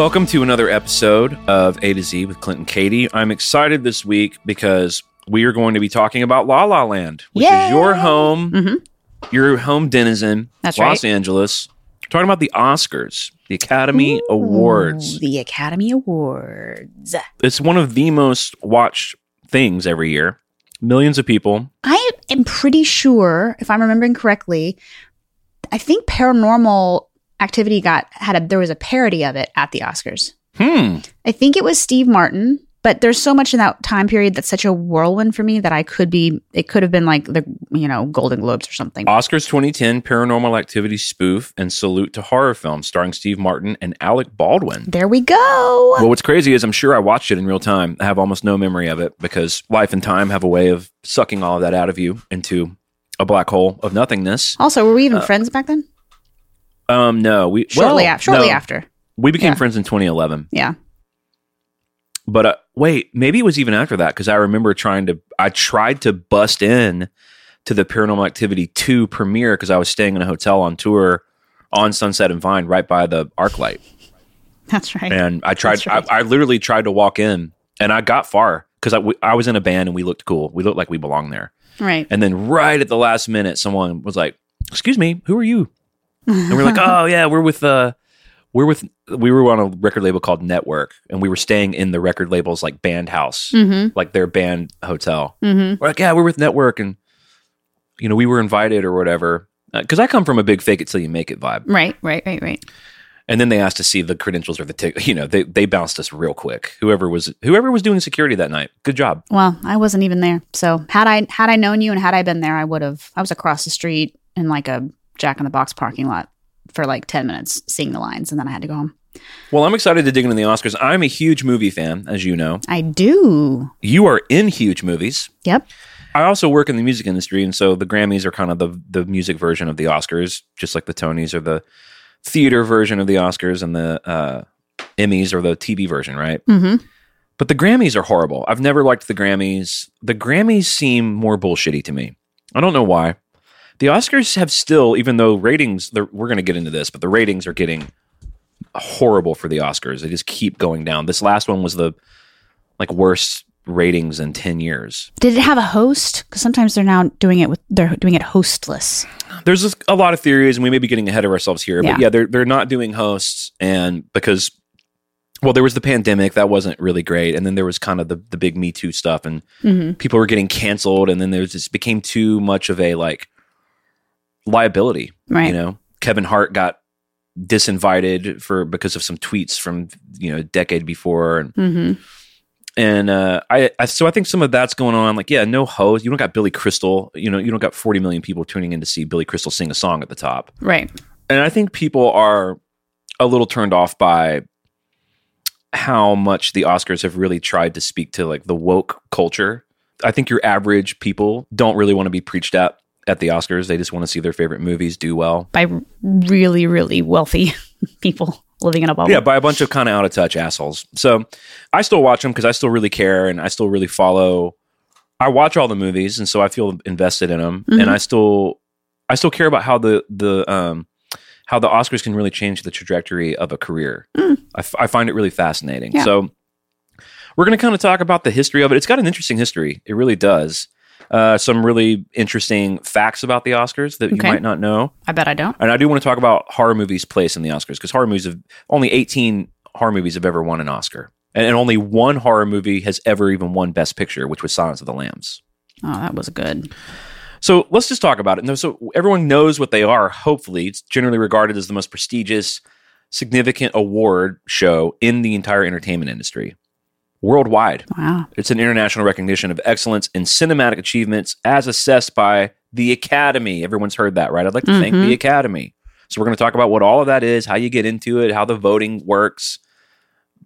Welcome to another episode of A to Z with Clint and Katie. I'm excited this week because we are going to be talking about La La Land, which Yay! is your home, Mhm. your home denizen, That's Los right. Angeles. talking about the Oscars, the Academy Ooh, Awards. The Academy Awards. It's one of the most watched things every year. Millions of people. I am pretty sure, if I'm remembering correctly, I think Paranormal Activity got had a there was a parody of it at the Oscars. Hmm. I think it was Steve Martin, but there's so much in that time period that's such a whirlwind for me that I could be it could have been like the you know Golden Globes or something. Oscars 2010 Paranormal Activity spoof and salute to horror film starring Steve Martin and Alec Baldwin. There we go. Well, what's crazy is I'm sure I watched it in real time. I have almost no memory of it because life and time have a way of sucking all of that out of you into a black hole of nothingness. Also, were we even Uh, friends back then? Um, no, we Shortly well, after. Shortly no. after. we became Yeah. friends in 2011. Yeah. But uh, wait, maybe it was even after that because I remember trying to. I tried to bust in to the Paranormal Activity 2 premiere because I was staying in a hotel on tour on Sunset and Vine right by the ArcLight. That's right. and I tried. Right. I, I literally tried to walk in, and I got far because I, w- I was in a band and we looked cool. We looked like we belonged there. right. And then right at the last minute, someone was like, "Excuse me, who are you?" And we're like, "Oh yeah, we're with uh, we're with we were on a record label called Network, and we were staying in the record label's like band house, Mm-hmm. like their band hotel." Mm-hmm. We're like, "Yeah, we're with Network," and you know, we were invited or whatever. Because I come from a big fake it till you make it vibe. Right, right, right, right. And then they asked to see the credentials or the ticket. You know, they they bounced us real quick. Whoever was whoever was doing security that night, good job. Well, I wasn't even there. So had I had I known you and had I been there, I would have. I was across the street in like a Jack in the Box parking lot for like ten minutes, seeing the lines, and then I had to go home. Well, I'm excited to dig into the Oscars. I'm a huge movie fan, as you know. I do. You are in huge movies. Yep. I also work in the music industry, and so the Grammys are kind of the the music version of the Oscars, just like the Tonys are the theater version of the Oscars, and the uh, Emmys are the TV version, right? Mm-hmm. But the Grammys are horrible. I've never liked the Grammys. The Grammys seem more bullshitty to me. I don't know why. The Oscars have still, even though ratings, we're going to get into this, but the ratings are getting horrible for the Oscars. They just keep going down. This last one was the like worst ratings in 10 years. Did it have a host? Because sometimes they're now doing it with they're doing it hostless. There's a lot of theories, and we may be getting ahead of ourselves here. Yeah. But yeah, they're they're not doing hosts, and because well, there was the pandemic that wasn't really great, and then there was kind of the the big Me Too stuff, and Mm-hmm. people were getting canceled, and then there just became too much of a like liability. Right. You know, Kevin Hart got disinvited for because of some tweets from you know a decade before, and Mm-hmm. and uh, I, I so I think some of that's going on. Like, yeah, no host. You don't got Billy Crystal. You know, you don't got forty million people tuning in to see Billy Crystal sing a song at the top. Right. And I think people are a little turned off by how much the Oscars have really tried to speak to like the woke culture. I think your average people don't really want to be preached at at the Oscars. They just want to see their favorite movies do well. By really, really wealthy people living in a bubble. Yeah, by a bunch of kind of out of touch assholes. So I still watch them because I still really care and I still really follow. I watch all the movies and so I feel invested in them, Mhm. and I still, I still care about how the the um how the Oscars can really change the trajectory of a career. Mm. I, f- I find it really fascinating. Yeah. So we're going to kind of talk about the history of it. It's got an interesting history. It really does. Uh, some really interesting facts about the Oscars that you might not know. I bet I don't. And I do want to talk about horror movies' place in the Oscars because horror movies have only 18 horror movies have ever won an Oscar. And, and only one horror movie has ever even won Best Picture, which was Silence of the Lambs. Oh, that was good. So let's just talk about it. No, So everyone knows what they are, hopefully. It's generally regarded as the most prestigious, significant award show in the entire entertainment industry worldwide. Wow. It's an international recognition of excellence in cinematic achievements as assessed by the Academy. Everyone's heard that, right? I'd like to thank Mhm. the Academy. So we're going to talk about what all of that is, how you get into it, how the voting works,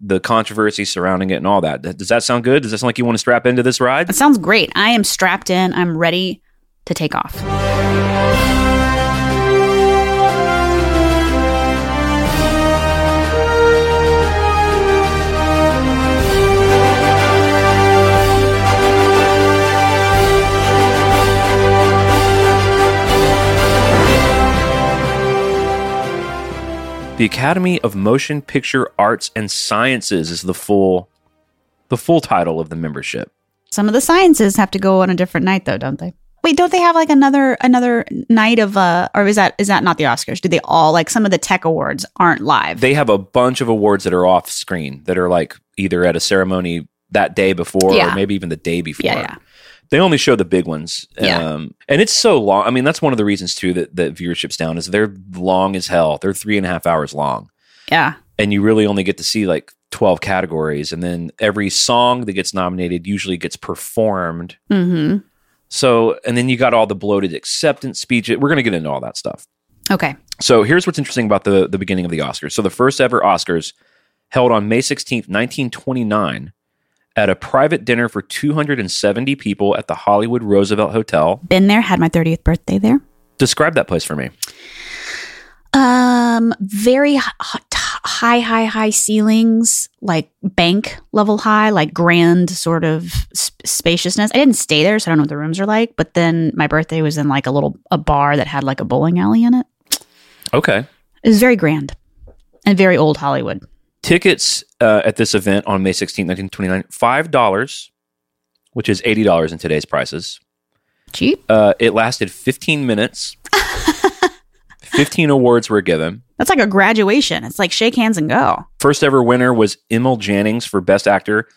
the controversy surrounding it, and all that. Does that sound good? Does that sound like you want to strap into this ride? That sounds great. I am strapped in. I'm ready to take off. The Academy of Motion Picture Arts and Sciences is the full the full title of the membership. Some of the sciences have to go on a different night, though, don't they? Wait, don't they have like another another night of uh or is that is that not the Oscars? Do they all like some of the tech awards aren't live? They have a bunch of awards that are off screen that are like either at a ceremony that day before Yeah. or maybe even the day before. yeah, yeah. They only show the big ones. Yeah. Um, and it's so long. I mean, that's one of the reasons too that, that viewership's down is they're long as hell. They're three and a half hours long. Yeah. and you really only get to see like 12 categories and then every song that gets nominated usually gets performed Mm-hmm. so and then you got all the bloated acceptance speeches we're going to get into all that stuff Okay. so here's what's interesting about the the beginning of the oscars so the first ever oscars held on may 16th 1929 at a private dinner for 270 people at the hollywood roosevelt hotel Been there, had my 30th birthday there. describe that place for me Um, very high, high, high ceilings, like bank level high, like grand sort of sp- spaciousness. I didn't stay there, so I don't know what the rooms are like. But then my birthday was in like a little a bar that had like a bowling alley in it. okay It was very grand and very old Hollywood. Tickets uh, at this event on May 16th, 1929, $5, which is $80 in today's prices. Cheap. Uh, it lasted 15 minutes. 15 awards were given. That's like a graduation. It's like shake hands and go. First ever winner was Emil Jannings for Best Actor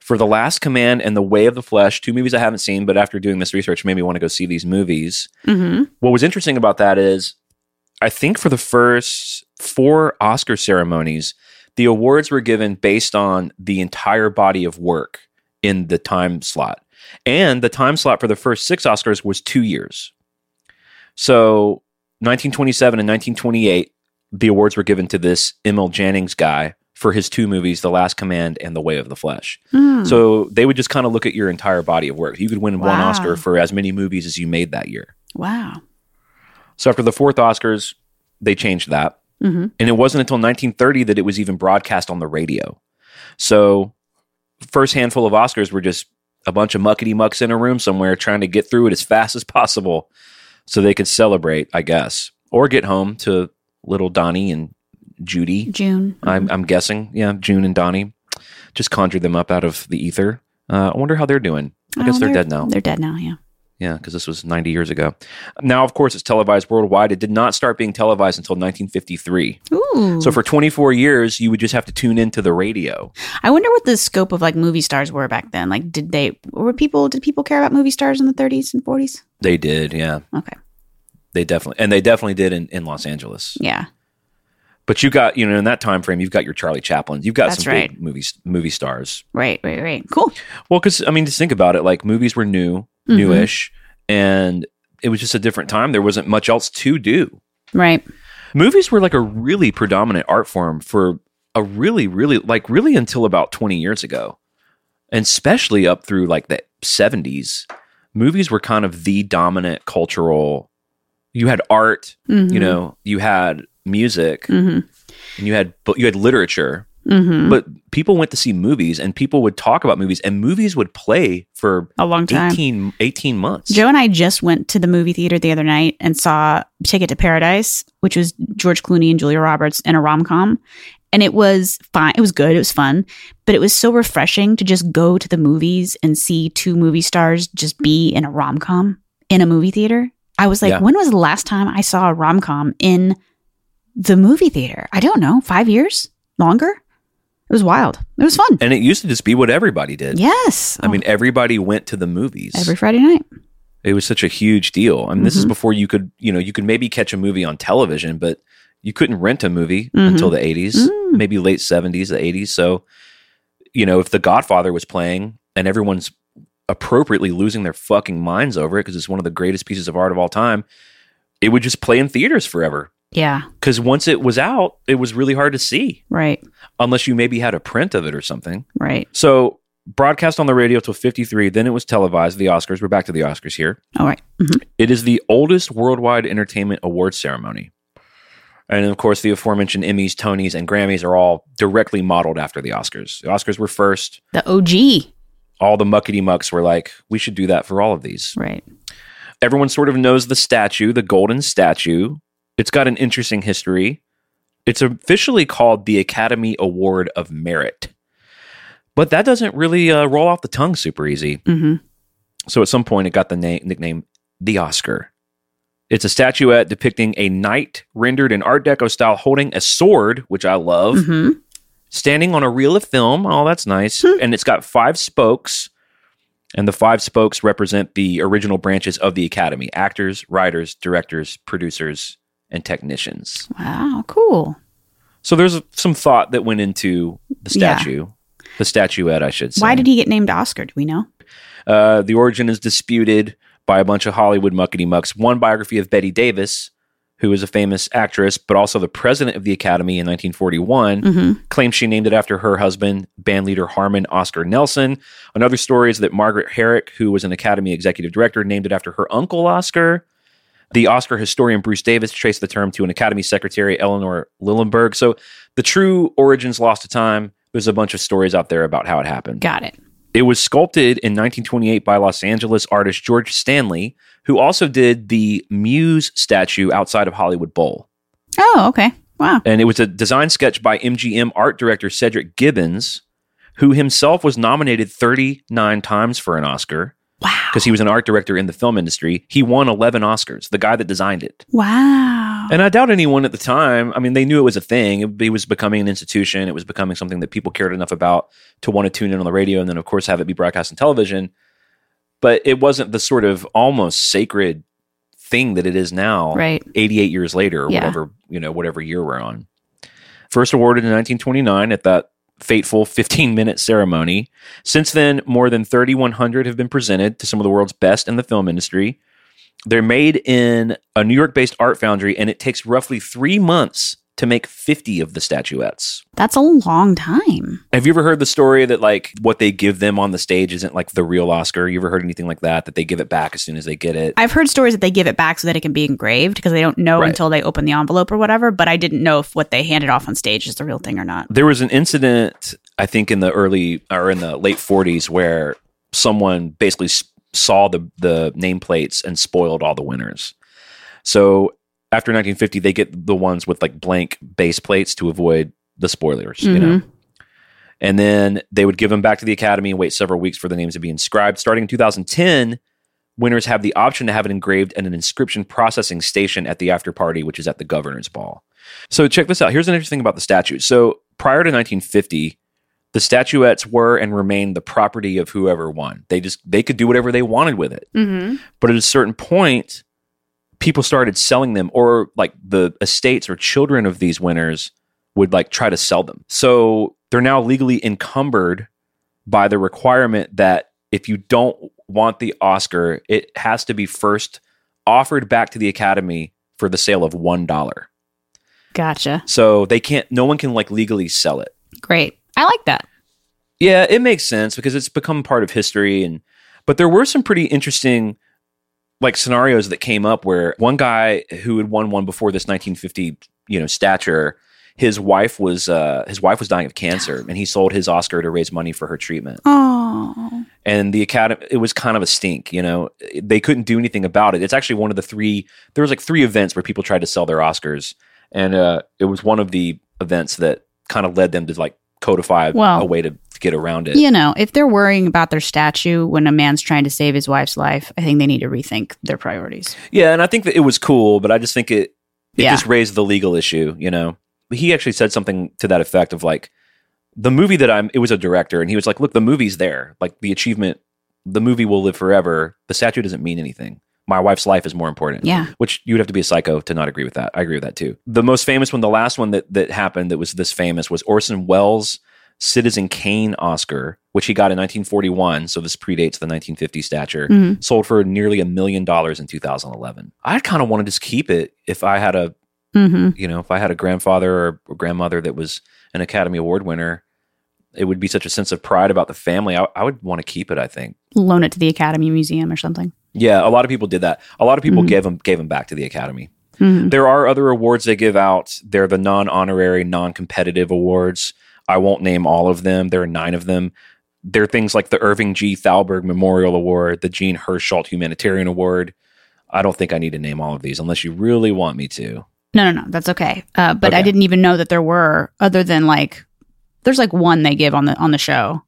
for The Last Command and The Way of the Flesh, two movies I haven't seen, but after doing this research, made me want to go see these movies. Mm-hmm. What was interesting about that is, I think for the first four Oscar ceremonies, the awards were given based on the entire body of work in the time slot. And the time slot for the first six Oscars was two years. So 1927 and 1928, the awards were given to this Emil Jannings guy for his two movies, The Last Command and The Way of the Flesh. Hmm. So they would just kind of look at your entire body of work. You could win one Oscar for as many movies as you made that year. wow. So after the fourth Oscars, they changed that. Mm-hmm. And it wasn't until 1930 that it was even broadcast on the radio. So first handful of Oscars were just a bunch of muckety mucks in a room somewhere trying to get through it as fast as possible so they could celebrate, I guess, or get home to little Donnie and Judy. June. I'm, I'm guessing, yeah, June and Donnie. Just conjured them up out of the ether. Uh, I wonder how they're doing. I guess Oh, they're dead now. They're dead now. Yeah. Yeah, because this was 90 years ago. Now, of course, it's televised worldwide. It did not start being televised until 1953. Ooh. So for 24 years, you would just have to tune into the radio. I wonder what the scope of like movie stars were back then. Like, did they were people did people care about movie stars in the 30s and 40s? They did, yeah. Okay. They definitely, and they definitely did in, in Los Angeles. Yeah. But you got, you know, in that time frame, you've got your Charlie Chaplin. You've got That's some right. big movie movie stars. Right. Right. Right. Cool. Well, because I mean, just think about it. Like movies were new, Mhm. newish, and it was just a different time. There wasn't much else to do. Right. movies were like a really predominant art form for a really really like really until about 20 years ago and especially up through like the 70s movies were kind of the dominant cultural you had art Mm-hmm. you know you had music Mm-hmm. and you had you had literature Mm-hmm. but people went to see movies and people would talk about movies and movies would play for A long time. 18 18 months Joe and I just went to the movie theater the other night and saw Ticket to Paradise, which was George Clooney and Julia Roberts in a rom com. And it was fine. It was good. It was fun. But it was so refreshing to just go to the movies and see two movie stars just be in a rom com in a movie theater. I was like, Yeah. when was the last time I saw a rom com in the movie theater? I don't know. Five years? Longer? It was wild. It was fun. and it used to just be what everybody did Yes. i mean everybody went to the movies every Friday night. it was such a huge deal. I mean, this is Mhm. before you could, you know, you could maybe catch a movie on television, but you couldn't rent a movie Mhm. until the 80s, Mm. maybe late 70s, the 80s. So, you know, if The Godfather was playing and everyone's appropriately losing their fucking minds over it because it's one of the greatest pieces of art of all time, it would just play in theaters forever. Yeah. Because once it was out, it was really hard to see Right. Unless you maybe had a print of it or something. Right. So, broadcast on the radio till 53, then it was televised, the Oscars. We're back to the Oscars here. All right. Mhm. It is the oldest worldwide entertainment awards ceremony. And of course, the aforementioned Emmys, Tonys, and Grammys are all directly modeled after the Oscars. The Oscars were first. The OG. All the muckety mucks were like, we should do that for all of these. Right. Everyone sort of knows the statue, the golden statue. It's got an interesting history. It's officially called the Academy Award of Merit. But that doesn't really uh, roll off the tongue super easy. hmm So at some point, it got the na- nickname the Oscar. It's a statuette depicting a knight rendered in Art Deco style holding a sword, which I love, hmm standing on a reel of film. Oh, that's nice. and it's got five spokes. And the five spokes represent the original branches of the Academy actors, writers, directors, producers, and technicians. Wow, cool. So there's some thought that went into the Yeah. statue, the statuette, I should say. Why did he get named Oscar? Do we know? Uh, the origin is disputed by a bunch of Hollywood muckety mucks. One biography of Bette Davis, who is a famous actress, but also the president of the Academy in 1941, hmm claims she named it after her husband, bandleader Harmon Oscar Nelson. Another story is that Margaret Herrick, who was an Academy executive director, named it after her uncle Oscar. The Oscar historian Bruce Davis traced the term to an Academy secretary, Eleanor Lillenberg. So the true origins lost to time. There's a bunch of stories out there about how it happened. Got it. It was sculpted in 1928 by Los Angeles artist George Stanley, who also did the Muse statue outside of Hollywood Bowl. Oh, okay. Wow. And it was a design sketch by MGM art director Cedric Gibbons, who himself was nominated 39 times for an Oscar Wow. because he was an art director in the film industry. He won 11 Oscars, the guy that designed it. Wow. And I doubt anyone at the time, I mean, they knew it was a thing. It, it was becoming an institution. It was becoming something that people cared enough about to want to tune in on the radio and then, of course, have it be broadcast on television. But it wasn't the sort of almost sacred thing that it is now, Right. 88 years later, or Yeah. whatever, you know, whatever year we're on. First awarded in 1929 at that fateful 15 minute ceremony. Since then, more than 3,100 have been presented to some of the world's best in the film industry. They're made in a New York based art foundry, and it takes roughly three months to make 50 of the statuettes. That's a long time. Have you ever heard the story that, like, what they give them on the stage isn't like the real Oscar? You ever heard anything like that? That they give it back as soon as they get it? I've heard stories that they give it back so that it can be engraved because they don't know Right. until they open the envelope or whatever. But I didn't know if what they handed off on stage is the real thing or not. there was an incident i think in the early or in the late 40s where someone basically saw the the nameplates and spoiled all the winners so after 1950 they get the ones with like blank base plates to avoid the spoilers you know and then they would give them back to the academy and wait several weeks for the names to be inscribed starting in 2010 winners have the option to have it engraved at an inscription processing station at the after party which is at the governor's ball so check this out. Here's an interesting thing about the statue. So prior to 1950, the statuettes were and remained the property of whoever won. They just they could do whatever they wanted with it. Mm-hmm. But at a certain point, people started selling them, or like the estates or children of these winners would like try to sell them. So they're now legally encumbered by the requirement that if you don't want the Oscar, it has to be first offered back to the Academy for the sale of one dollar. Gotcha. So they can't. No one can like legally sell it. Great. I like that. Yeah, it makes sense because it's become part of history and but there were some pretty interesting like scenarios that came up where one guy who had won one before this 1950, you know, stature, his wife was uh his wife was dying of cancer and he sold his Oscar to raise money for her treatment. Oh, And the academy it was kind of a stink, you know. They couldn't do anything about it. It's actually one of the three there was like three events where people tried to sell their Oscars and uh it was one of the events that kind of led them to like codify a way to, to get around it. you know, if they're worrying about their statue when a man's trying to save his wife's life, I think they need to rethink their priorities. Yeah, and I think that it was cool, but I just think it it Yeah. just raised the legal issue, you know. He actually said something to that effect of like the movie that I'm it was a director and he was like, "Look, the movie's there. Like the achievement, the movie will live forever. The statue doesn't mean anything. My wife's life is more important." Yeah. Which you would have to be a psycho to not agree with that. I agree with that too. The most famous one, the last one that that happened that was this famous was Orson Welles' Citizen Kane Oscar, which he got in 1941. So this predates the 1950 stature. Mhm. Sold for nearly a million dollars in 2011. I kind of want to just keep it if I had a, Mm-hmm. you know, if I had a grandfather or grandmother that was an Academy Award winner. It would be such a sense of pride about the family. I, I would want to keep it. I think. Loan it to the Academy Museum or something. Yeah, a lot of people did that. A lot of people Mhm. gave them gave them back to the Academy. Mhm. There are other awards they give out. They're the non-honorary, non-competitive awards. I won't name all of them. There are nine of them. There are things like the Irving G. Thalberg Memorial Award, the Jean Hersholt Humanitarian Award. I don't think I need to name all of these unless you really want me to. No, no, no. That's okay. Uh, but I didn't even know that there were other than like there's like one they give on the on the show.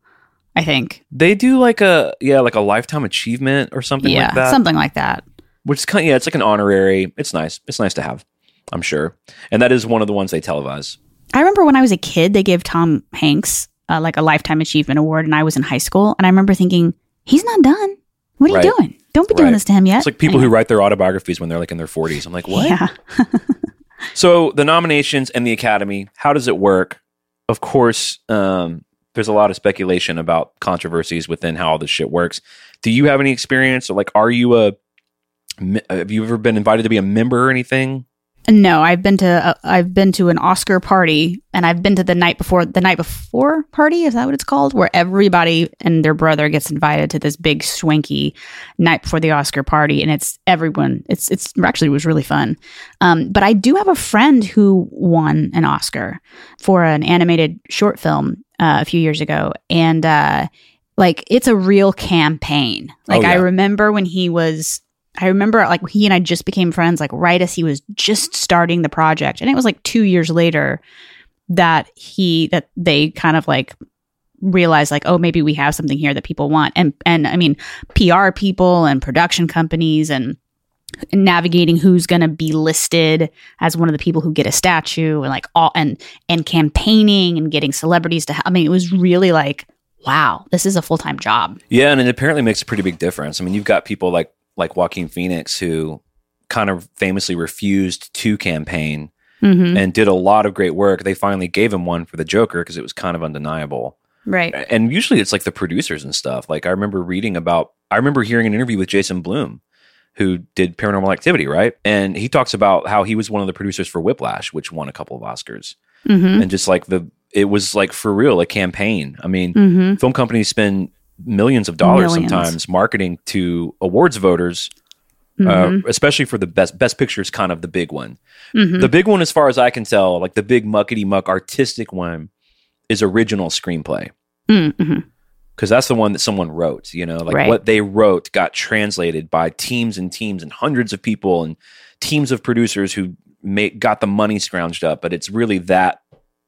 I think. They do like a yeah, like a lifetime achievement or something yeah, like that. something like that. which is kind of, yeah, it's like an honorary. It's nice. It's nice to have. I'm sure, and that is one of the ones they televise. I remember when I was a kid, they gave Tom Hanks uh, like a lifetime achievement award, and I was in high school, and I remember thinking, he's not done. What are Right. you doing? Don't be doing Right. this to him yet. It's like people who write their autobiographies when they're like in their 40s. I'm like, what? Yeah. So the nominations and the Academy, how does it work? Of course, um, there's a lot of speculation about controversies within how all this shit works. Do you have any experience? Or like, are you a? Have you ever been invited to be a member or anything? No, I've been to uh, I've been to an Oscar party, and I've been to the night before the night before party. Is that what it's called? Where everybody and their brother gets invited to this big swanky night before the Oscar party, and it's everyone. It's it's actually it was really fun. Um, but I do have a friend who won an Oscar for an animated short film uh, a few years ago, and uh, like it's a real campaign. Like Oh, I remember when he was I remember like he and I just became friends like right as he was just starting the project. And it was like 2 years later that he that they kind of like realized like oh maybe we have something here that people want. And and I mean PR people and production companies and navigating who's going to be listed as one of the people who get a statue and like all and and campaigning and getting celebrities to ha- I mean it was really like wow this is a full-time job. Yeah, and it apparently makes a pretty big difference. I mean, you've got people like like Joaquin Phoenix who kind of famously refused to campaign Mhm. and did a lot of great work. They finally gave him one for the Joker because it was kind of undeniable. Right. And usually it's like the producers and stuff. Like I remember reading about I remember hearing an interview with Jason Blum who did Paranormal Activity, right? And he talks about how he was one of the producers for Whiplash, which won a couple of Oscars. Mhm. And just like the it was like for real a campaign. I mean, Mhm. film companies spend millions of dollars Millions. sometimes marketing to awards voters uh, Mhm. especially for the best best picture is kind of the big one Mhm. the big one as far as i can tell like the big muckety muck artistic one is original screenplay because that's the one that someone wrote you know like Right. what they wrote got translated by teams and teams and hundreds of people and teams of producers who made, got the money scrounged up but it's really that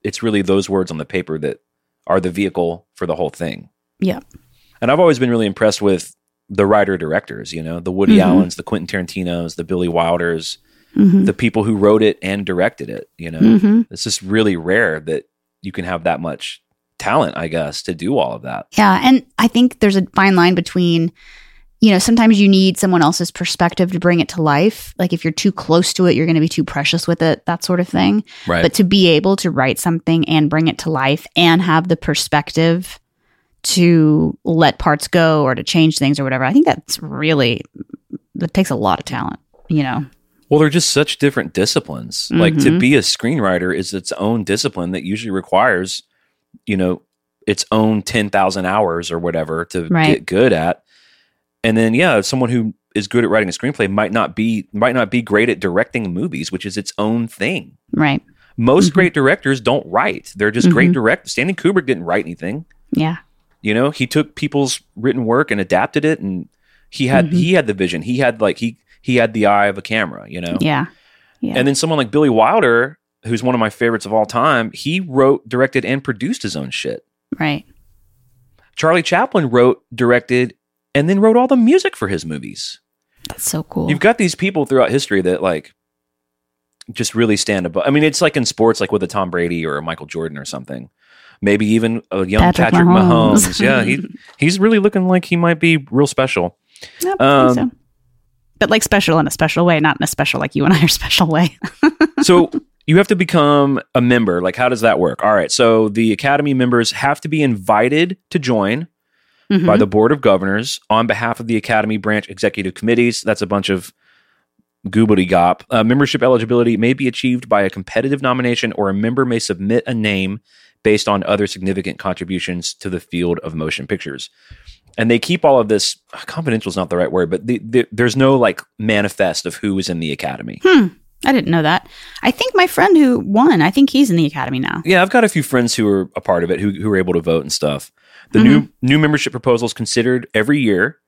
it's really those words on the paper that are the vehicle for the whole thing Yeah. And i've always been really impressed with the writer directors you know the woody Mhm. allens the quentin tarantinos the billy wilders Mhm. the people who wrote it and directed it you know Mhm. it's just really rare that you can have that much talent i guess to do all of that Yeah, and I think there's a fine line between you know, sometimes you need someone else's perspective to bring it to life. Like if you're too close to it, you're going to be too precious with it, that sort of thing. right But to be able to write something and bring it to life and have the perspective to let parts go or to change things or whatever, I think that's really that takes a lot of talent, you know. Well, they're just such different disciplines. Like to Mhm. be a screenwriter is its own discipline that usually requires, you know, its own 10,000 hours or whatever to Right. get good at. And then yeah, someone who is good at writing a screenplay might not be might not be great at directing movies, which is its own thing. Right. Most Mhm. great directors don't write. They're just great Mhm. direct. Stanley Kubrick didn't write anything. Yeah. You know, he took people's written work and adapted it and he had Mhm. he had the vision. He had like he he had the eye of a camera, you know. Yeah. Yeah. And then someone like Billy Wilder, who's one of my favorites of all time, he wrote, directed, and produced his own shit. right. Charlie Chaplin wrote, directed, and then wrote all the music for his movies. That's so cool. You've got these people throughout history that like just really stand above. I mean, it's like in sports, like with a Tom Brady or a Michael Jordan or something. Maybe even a young Patrick Patrick, Mahomes. Mahomes. yeah, he he's really looking like he might be real special. Yep, Um, so. But like special in a special way, not in a special like you and I are special way. so you have to become a member. Like, how does that work? All right. So the Academy members have to be invited to join Mhm. by the Board of Governors on behalf of the Academy branch executive committees. That's a bunch of goobity gop. Uh, membership eligibility may be achieved by a competitive nomination, or a member may submit a name based on other significant contributions to the field of motion pictures. And they keep all of this confidential is not the right word, but the, the, there's no like manifest of who is in the Academy. Hmm. I didn't know that. I think my friend who won, I think he's in the academy now. Yeah, I've got a few friends who are a part of it who who are able to vote and stuff. The Mm-hmm. new new membership proposal is considered every year.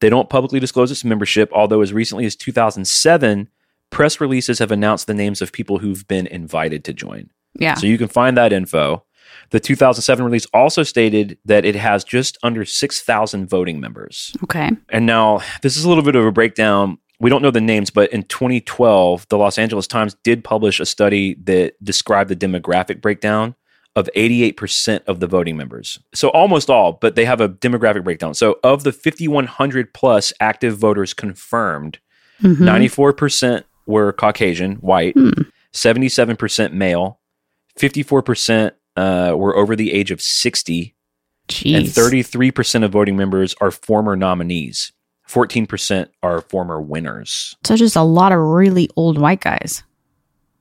They don't publicly disclose its membership, although as recently as 2007, press releases have announced the names of people who've been invited to join. Yeah. So you can find that info. The 2007 release also stated that it has just under 6,000 voting members. okay. And now this is a little bit of a breakdown. We don't know the names, but in 2012, the Los Angeles Times did publish a study that described the demographic breakdown of 88% of the voting members. So almost all, but they have a demographic breakdown. So of the 5,100 plus active voters confirmed, Mhm. 94% were Caucasian, white, Hmm. 77% male, 54% uh, were over the age of 60, Jeez. and 33% of voting members are former nominees. 14% are former winners. So just a lot of really old white guys,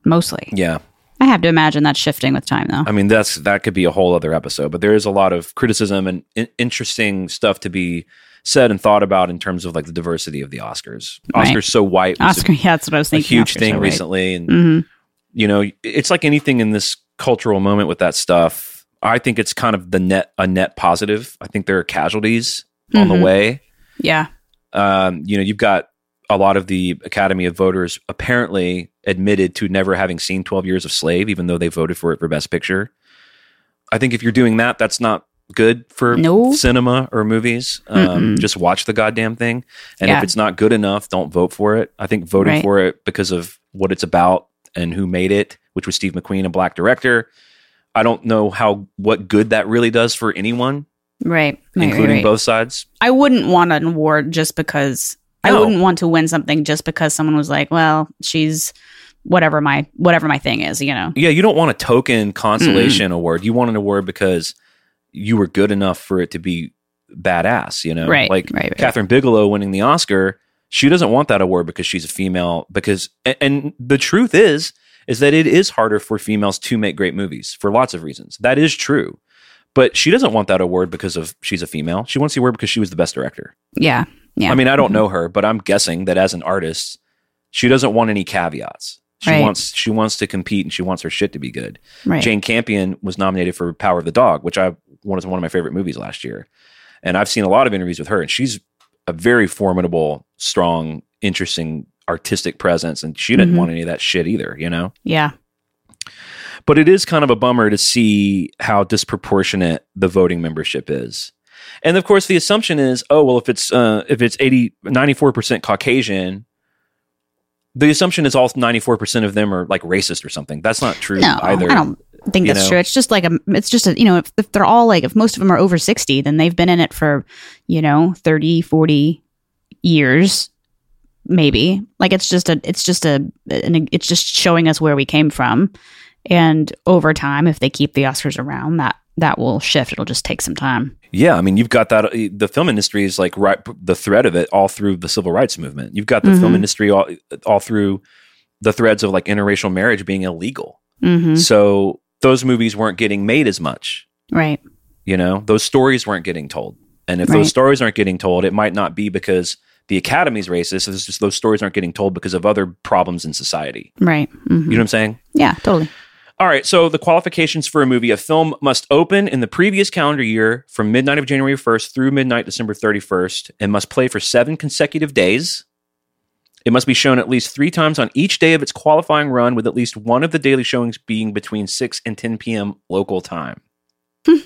mostly. Yeah. I have to imagine that's shifting with time, though. I mean, that's that could be a whole other episode, but there is a lot of criticism and in- interesting stuff to be said and thought about in terms of like the diversity of the Oscars. Right. Oscars so white Oscar, yeah, that's what I was a, a thinking. huge Oscar thing so recently, and Mhm. you know, it's like anything in this cultural moment with that stuff. I think it's kind of the net a net positive. I think there are casualties on Mhm. the way. Yeah. Um, you know, you've got a lot of the Academy of Voters apparently admitted to never having seen 12 Years of Slave, even though they voted for it for Best Picture. I think if you're doing that, that's not good for No. cinema or movies. Um, just watch the goddamn thing. And Yeah. if it's not good enough, don't vote for it. I think voting Right. for it because of what it's about and who made it, which was Steve McQueen, a black director. I don't know how what good that really does for anyone, Right. Right, right, including right. both sides. I wouldn't want an award just because I wouldn't want to win something just because someone was like, "Well, she's whatever my whatever my thing is," you know. Yeah, you don't want a token consolation award. You want an award because you were good enough for it to be badass, you know? Right, Like right, right. Kathryn Bigelow winning the Oscar, she doesn't want that award because she's a female because and, and the truth is is that it is harder for females to make great movies for lots of reasons. That is true. But she doesn't want that award because of she's a female. She wants the award because she was the best director. Yeah. Yeah. I mean, I don't mm-hmm. know her, but I'm guessing that as an artist, she doesn't want any caveats. She Right. wants she wants to compete and she wants her shit to be good. right. Jane Campion was nominated for Power of the Dog, which I was one of my favorite movies last year. And I've seen a lot of interviews with her, and she's a very formidable, strong, interesting artistic presence. And she didn't Mhm. want any of that shit either, you know? yeah. But it is kind of a bummer to see how disproportionate the voting membership is. And of course, the assumption is, oh, well, if it's uh, if it's 80, 94% Caucasian, the assumption is all 94% of them are like racist or something. That's not true No, either. I don't think that's know? true. It's just like a, it's just a, you know, if, if they're all like, if most of them are over 60, then they've been in it for, you know, 30, 40 years, maybe. Like it's just a, it's just a, an, it's just showing us where we came from. And over time, if they keep the Oscars around, that, that will shift. It'll just take some time. Yeah, I mean, you've got that. The film industry is like right the thread of it all through the civil rights movement. You've got the film Mhm. industry all all through the threads of like interracial marriage being illegal. hmm So those movies weren't getting made as much. Right. You know, those stories weren't getting told. And if Right. those stories aren't getting told, it might not be because the Academy's racist. It's just those stories aren't getting told because of other problems in society. Right. hmm You know what I'm saying? Yeah, totally. All right, so the qualifications for a movie a film must open in the previous calendar year from midnight of January 1st through midnight December 31st and must play for seven consecutive days. It must be shown at least three times on each day of its qualifying run, with at least one of the daily showings being between 6 and 10 p.m. local time, hmm.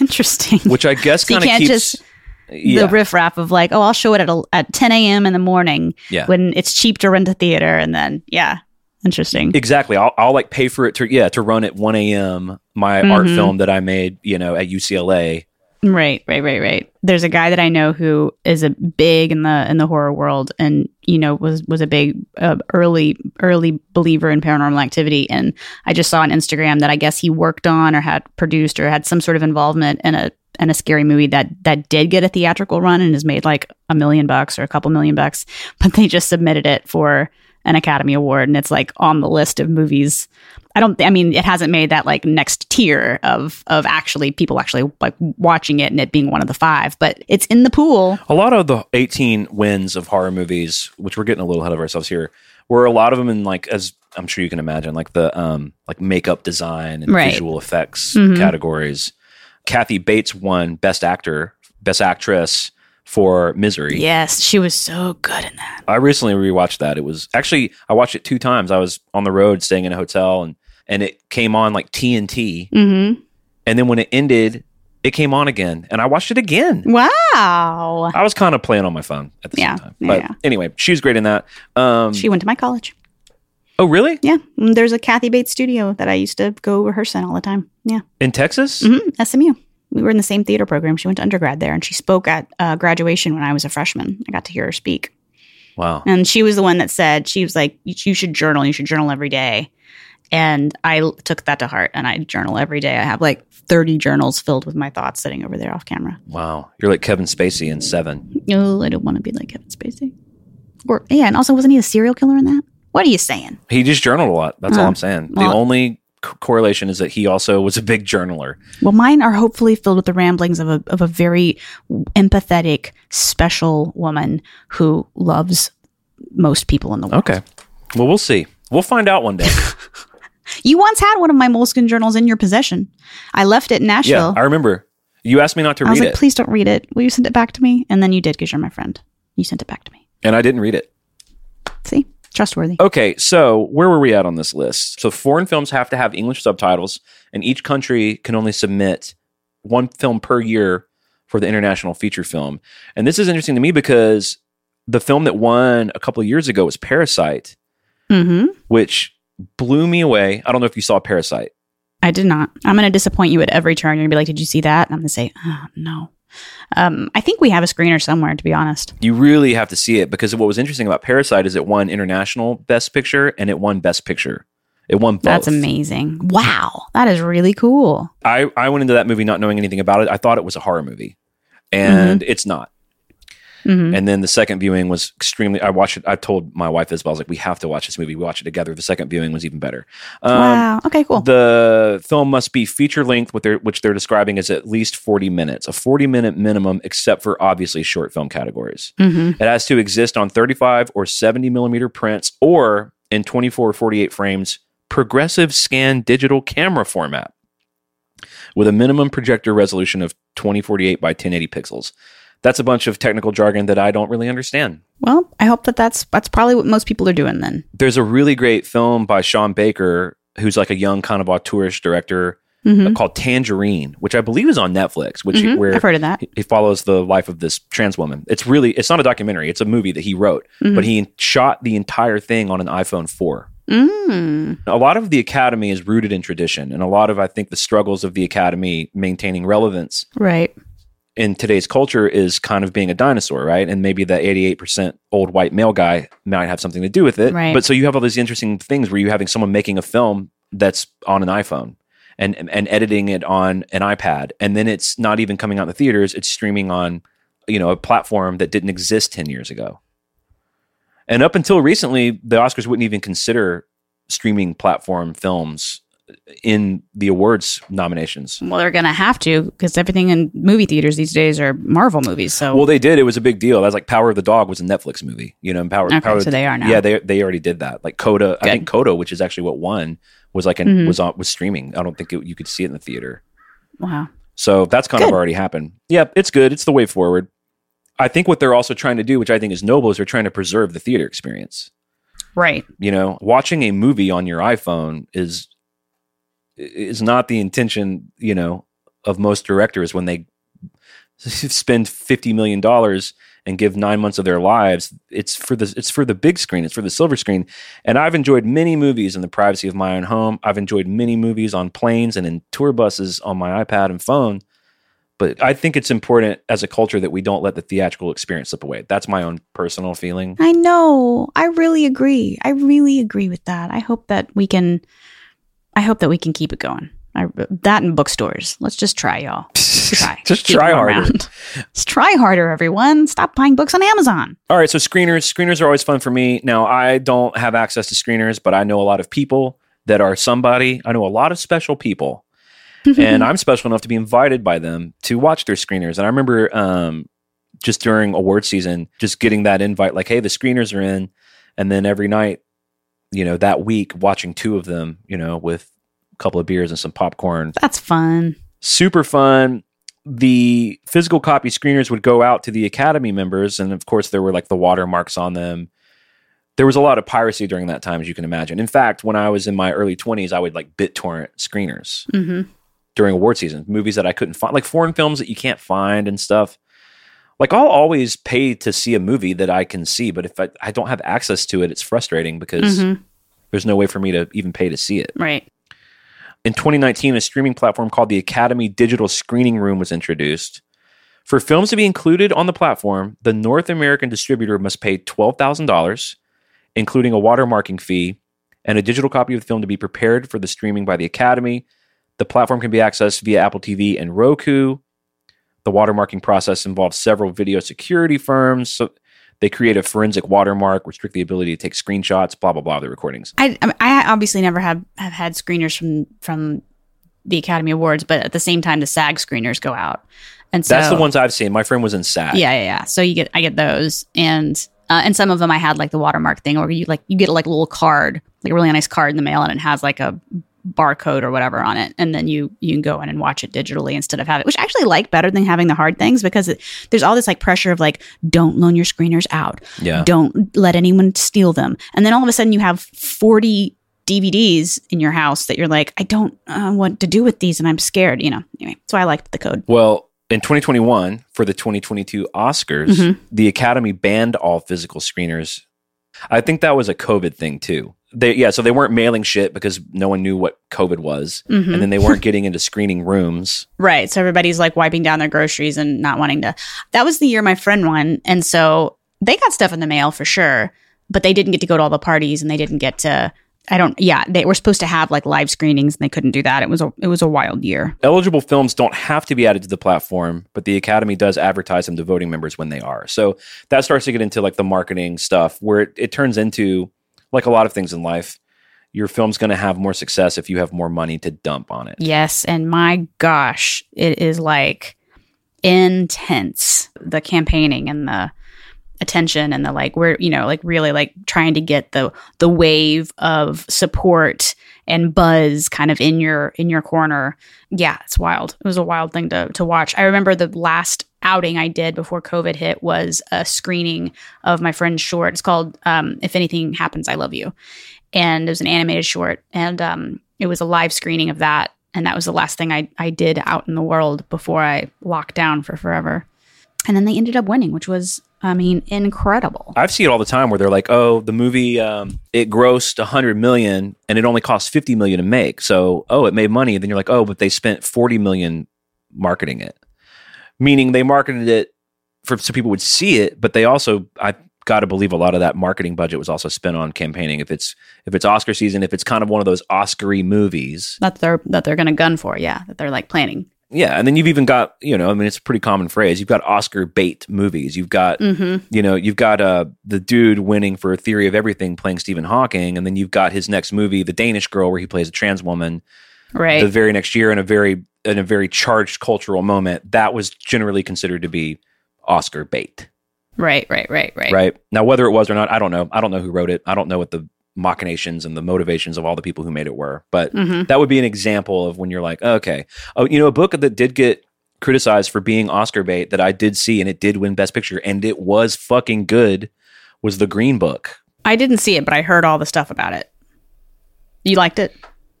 Interesting. which I guess So kind of keeps. just- yeah, the riffraff of like, oh, I'll show it at a, at 10 a.m. in the morning yeah. when it's cheap to rent a theater, and then yeah, interesting. Exactly. I'll, I'll like pay for it to yeah to run at 1 a.m. my art Mhm. film that I made you know at UCLA. right, right, right, right. There's a guy that I know who is a big in the in the horror world, and you know was was a big uh, early early believer in paranormal activity. And I just saw on Instagram that I guess he worked on or had produced or had some sort of involvement in a in a scary movie that that did get a theatrical run and has made like a million bucks or a couple million bucks, but they just submitted it for an Academy Award, and it's like on the list of movies. I don't. I mean, it hasn't made that like next tier of of actually people actually like watching it and it being one of the five, but it's in the pool. A lot of the 18 wins of horror movies, which we're getting a little ahead of ourselves here, were a lot of them in like as I'm sure you can imagine, like the um like makeup design and Right. visual effects Mhm. categories. Kathy Bates won Best Actor, Best Actress for Misery. Yes, she was so good in that. I recently rewatched that. It was actually I watched it two times. I was on the road staying in a hotel and and it came on like TNT. Mm-hmm. And then when it ended, it came on again and I watched it again. Wow. I was kind of playing on my phone at the Yeah, same time. But yeah. anyway, she was great in that. Um, She went to my college. oh, really? Yeah. Mm, There's a Kathy Bates studio that I used to go rehearse in all the time. Yeah. In Texas? hmm SMU. We were in the same theater program. She went to undergrad there and she spoke at uh, graduation when I was a freshman. I got to hear her speak. Wow. And she was the one that said, she was like, you should journal. You should journal every day. And I took that to heart and I journal every day. I have like 30 journals filled with my thoughts sitting over there off camera. Wow. You're like Kevin Spacey in Seven. No, I don't want to be like Kevin Spacey. Or, yeah. And also, wasn't he a serial killer in that? What are you saying? He just journaled a lot. That's all Oh, I'm saying. the only c- correlation is that he also was a big journaler. Well, mine are hopefully filled with the ramblings of a of a very empathetic, special woman who loves most people in the world. Okay. Well, we'll see. We'll find out one day. You once had one of my Moleskine journals in your possession. I left it in Nashville. yeah. I remember. You asked me not to I was read like, it, please don't read it. Will you send it back to me? And then you did because you're my friend. You sent it back to me. and I didn't read it. See, trustworthy. Okay, so where were we at on this list? So foreign films have to have English subtitles, and each country can only submit one film per year for the international feature film. And this is interesting to me because the film that won a couple of years ago was Parasite, hmm which blew me away. I don't know if you saw Parasite. I did not. I'm going to disappoint you at every turn. You're going to be like, did you see that? And I'm going to say, oh, no. Um, I think we have a screener somewhere, to be honest. You really have to see it because what was interesting about Parasite is it won international best picture and it won best picture. It won both. That's amazing. Wow. That is really cool. I, I went into that movie not knowing anything about it. I thought it was a horror movie, and it's not. Hmm And then the second viewing was extremely. I watched it. I told my wife as well. I was like, "We have to watch this movie. We watch it together." The second viewing was even better. Um, wow. Okay, cool. The film must be feature length, which they're describing as at least forty minutes, a forty minute minimum, except for obviously short film categories. hmm It has to exist on thirty five or seventy millimeter prints, or in twenty four or forty eight frames, progressive scan digital camera format, with a minimum projector resolution of twenty forty eight by ten eighty pixels. That's a bunch of technical jargon that I don't really understand. Well, I hope that that's that's probably what most people are doing then. there's a really great film by Sean Baker, who's like a young kind of auteurish director Mhm. called Tangerine, which I believe is on Netflix, which Mhm. where I've heard of that. he- he follows the life of this trans woman. It's really it's not a documentary; it's a movie that he wrote, Mhm. but he shot the entire thing on an iPhone four. Mm. A lot of the Academy is rooted in tradition, and a lot of I think the struggles of the Academy maintaining relevance Right. In today's culture is kind of being a dinosaur, right? And maybe the 88% old white male guy might have something to do with it. Right. But so you have all these interesting things where you're having someone making a film that's on an iPhone and and editing it on an iPad. And then it's not even coming out in the theaters, it's streaming on, you know, a platform that didn't exist 10 years ago. And up until recently, the Oscars wouldn't even consider streaming platform films in the awards nominations. Well, they're gonna have to because everything in movie theaters these days are Marvel movies. So Well, they did. It was a big deal. That's like Power of the Dog was a Netflix movie. You know, and Power. Okay, Power so they are now. Yeah, they they already did that. Like Coda, I think Coda, which is actually what won, was like an, Mhm. was on was streaming. I don't think it, you could see it in the theater. wow. So that's kind of already happened. Yeah, it's good. It's the way forward. I think what they're also trying to do, which I think is noble, is they're trying to preserve the theater experience. Right. You know, watching a movie on your iPhone is is not the intention, you know, of most directors when they spend fifty million dollars and give nine months of their lives. It's for the it's for the big screen. It's for the silver screen. And I've enjoyed many movies in the privacy of my own home. I've enjoyed many movies on planes and in tour buses on my iPad and phone. But I think it's important as a culture that we don't let the theatrical experience slip away. That's my own personal feeling. I know. I really agree. I really agree with that. I hope that we can. I hope that we can keep it going. I, that in bookstores. Let's just try, y'all. Try. Just Keep try harder. around. Let's try harder, everyone. Stop buying books on Amazon. All right, so screeners, screeners are always fun for me. Now, I don't have access to screeners, but I know a lot of people that are somebody. I know a lot of special people, and I'm special enough to be invited by them to watch their screeners. And I remember um, just during award season, just getting that invite, like, "Hey, the screeners are in," and then every night, you know, that week, watching two of them, you know, with a couple of beers and some popcorn, That's fun. super fun. the physical copy screeners would go out to the Academy members, and of course, there were like the watermarks on them. There was a lot of piracy during that time, as you can imagine. In fact, when I was in my early 20s, I would like BitTorrent screeners Mm-hmm. during award season, movies that I couldn't find, like foreign films that you can't find and stuff. Like I'll always pay to see a movie that I can see, but if I, I don't have access to it, it's frustrating because Mhm. there's no way for me to even pay to see it. Right. In 2019, a streaming platform called the Academy Digital Screening Room was introduced. For films to be included on the platform, the North American distributor must pay $12,000, including a watermarking fee, and a digital copy of the film to be prepared for the streaming by the Academy. The platform can be accessed via Apple TV and Roku. The watermarking process involves several video security firms. So they create a forensic watermark, restrict the ability to take screenshots, blah, blah, blah, the recordings. I I obviously never have have had screeners from from the Academy Awards, but at the same time, the SAG screeners go out, and so That's the ones I've seen. My friend was in SAG. Yeah, yeah, yeah. So you get I get those, and uh, and some of them I had like the watermark thing, or you like you get like a little card, like a really nice card in the mail, and it has like a barcode or whatever on it, and then you you can go in and watch it digitally instead of have it, which I actually like better than having the hard things because it, there's all this like pressure of like don't loan your screeners out, Yeah. don't let anyone steal them, and then all of a sudden you have forty DVDs in your house that you're like I don't uh, want to do with these, and I'm scared, you know. Anyway, so I liked the code. Well, in 2021, for the 2022 Oscars, Mhm. the Academy banned all physical screeners. I think that was a COVID thing too. They, yeah, so they weren't mailing shit because no one knew what COVID was, Mhm. and then they weren't getting into screening rooms. Right. So everybody's like wiping down their groceries and not wanting to. That was the year my friend won. And so they got stuff in the mail for sure, but they didn't get to go to all the parties and they didn't get to. I don't. Yeah, they were supposed to have like live screenings and they couldn't do that. It was a it was a wild year. Eligible films don't have to be added to the platform, but the Academy does advertise them to voting members when they are. So that starts to get into like the marketing stuff where it, it turns into like a lot of things in life. Your film's going to have more success if you have more money to dump on it. Yes, and my gosh, it is like intense. The campaigning and the attention and the like we're you know like really like trying to get the the wave of support and buzz kind of in your in your corner. Yeah it's wild. It was a wild thing to to watch. I remember the last outing i did before covid hit was a screening of my friend's short. It's called um, if anything happens i love you. And it was an animated short and um, it was a live screening of that and that was the last thing I, I did out in the world before i locked down for forever. And then they ended up winning which was i mean incredible I've seen it all the time where they're like, "Oh, the movie um, it grossed 100 million and it only cost 50 million to make." So, oh, it made money. And Then you're like, "Oh, but they spent 40 million marketing it." Meaning they marketed it for so people would see it, but they also I got to believe a lot of that marketing budget was also spent on campaigning. If it's if it's Oscar season, if it's kind of one of those Oscar-y movies, that they're that they're gonna gun for yeah that they're like planning yeah. And then you've even got you know, I mean, it's a pretty common phrase. You've got Oscar bait movies. You've got mm-hmm. you know, you've got uh, the dude winning for a Theory of Everything playing Stephen Hawking, and then you've got his next movie, The Danish Girl, where he plays a trans woman. right The very next year, in a very in a very charged cultural moment, that was generally considered to be Oscar bait. right right right right Right now, whether it was or not, I don't know. I don't know who wrote it. I don't know what the machinations and the motivations of all the people who made it were. But hmm that would be an example of when you're like, okay, oh, you know, a book that did get criticized for being Oscar bait that I did see and it did win Best Picture and it was fucking good was The Green Book. i didn't see it but i heard all the stuff about it you liked it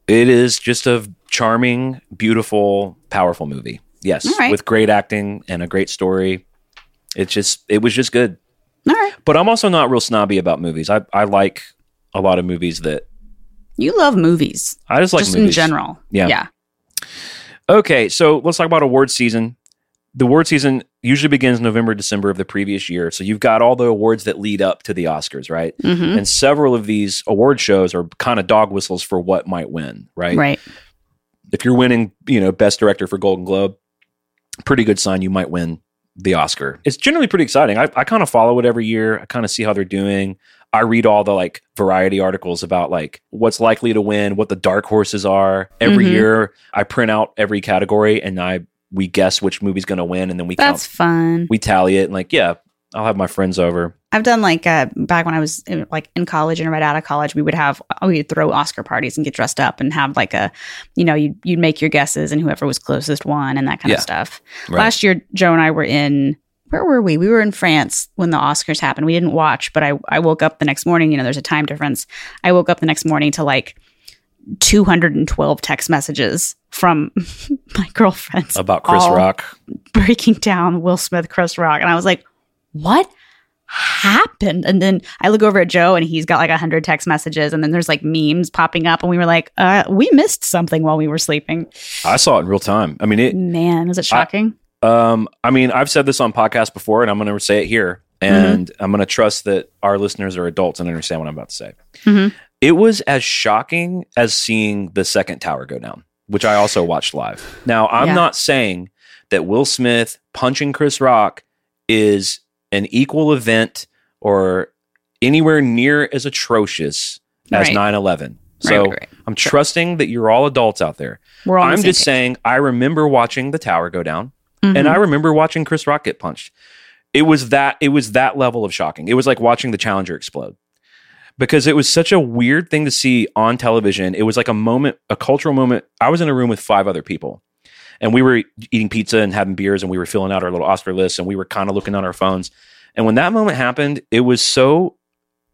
It is just a charming, beautiful, powerful movie. Yes, right. with great acting and a great story. It's just it was just good. all right But I'm also not real snobby about movies. I I like a lot of movies that you love movies I just like just in general Yeah. yeah Okay, so let's talk about award season. The award season usually begins November, December of the previous year. So you've got all the awards that lead up to the Oscars, right? hmm And several of these award shows are kind of dog whistles for what might win, right? right If you're winning, you know, best director for Golden Globe, pretty good sign you might win the Oscar. It's generally pretty exciting. I, I kind of follow it every year. I kind of see how they're doing. I read all the like variety articles about like what's likely to win, what the dark horses are. Every Mhm. year I print out every category and I we guess which movie's going to win and then we that's count fun we tally it and like yeah, I'll have my friends over. I've done like uh, back when I was in, like in college and right out of college, we would have we would throw Oscar parties and get dressed up and have like a, you know, you'd you'd make your guesses and whoever was closest won and that kind Yeah. of stuff. Right. Last year, Joe and I were in where were we? We were in France when the Oscars happened. We didn't watch, but I I woke up the next morning. You know, there's a time difference. I woke up the next morning to like 212 text messages from my girlfriends About Chris Rock. breaking down Will Smith, Chris Rock, and I was like, "What happened?" And then I look over at Joe, and he's got like a hundred text messages, and then there's like memes popping up, and we were like, uh, "We missed something while we were sleeping." I saw it in real time. I mean, it. Man, was it shocking? Um, I mean, I've said this on podcast before, and I'm going to say it here, and I'm going to trust that our listeners are adults and understand what I'm about to say. Mhm. It was as shocking as seeing the second tower go down, which I also watched live. Now, I'm Yeah. not saying that Will Smith punching Chris Rock is an equal event or anywhere near as atrocious as Right. 9 11. So right, right. I'm trusting that you're all adults out there. We're all I'm just saying, I remember watching the tower go down, Mhm. and I remember watching Chris Rock get punched. It was that it was that level of shocking. It was like watching the Challenger explode because it was such a weird thing to see on television. It was like a moment, a cultural moment. I was in a room with five other people, and we were eating pizza and having beers, and we were filling out our little Oscar list, and we were kind of looking on our phones. And when that moment happened, it was so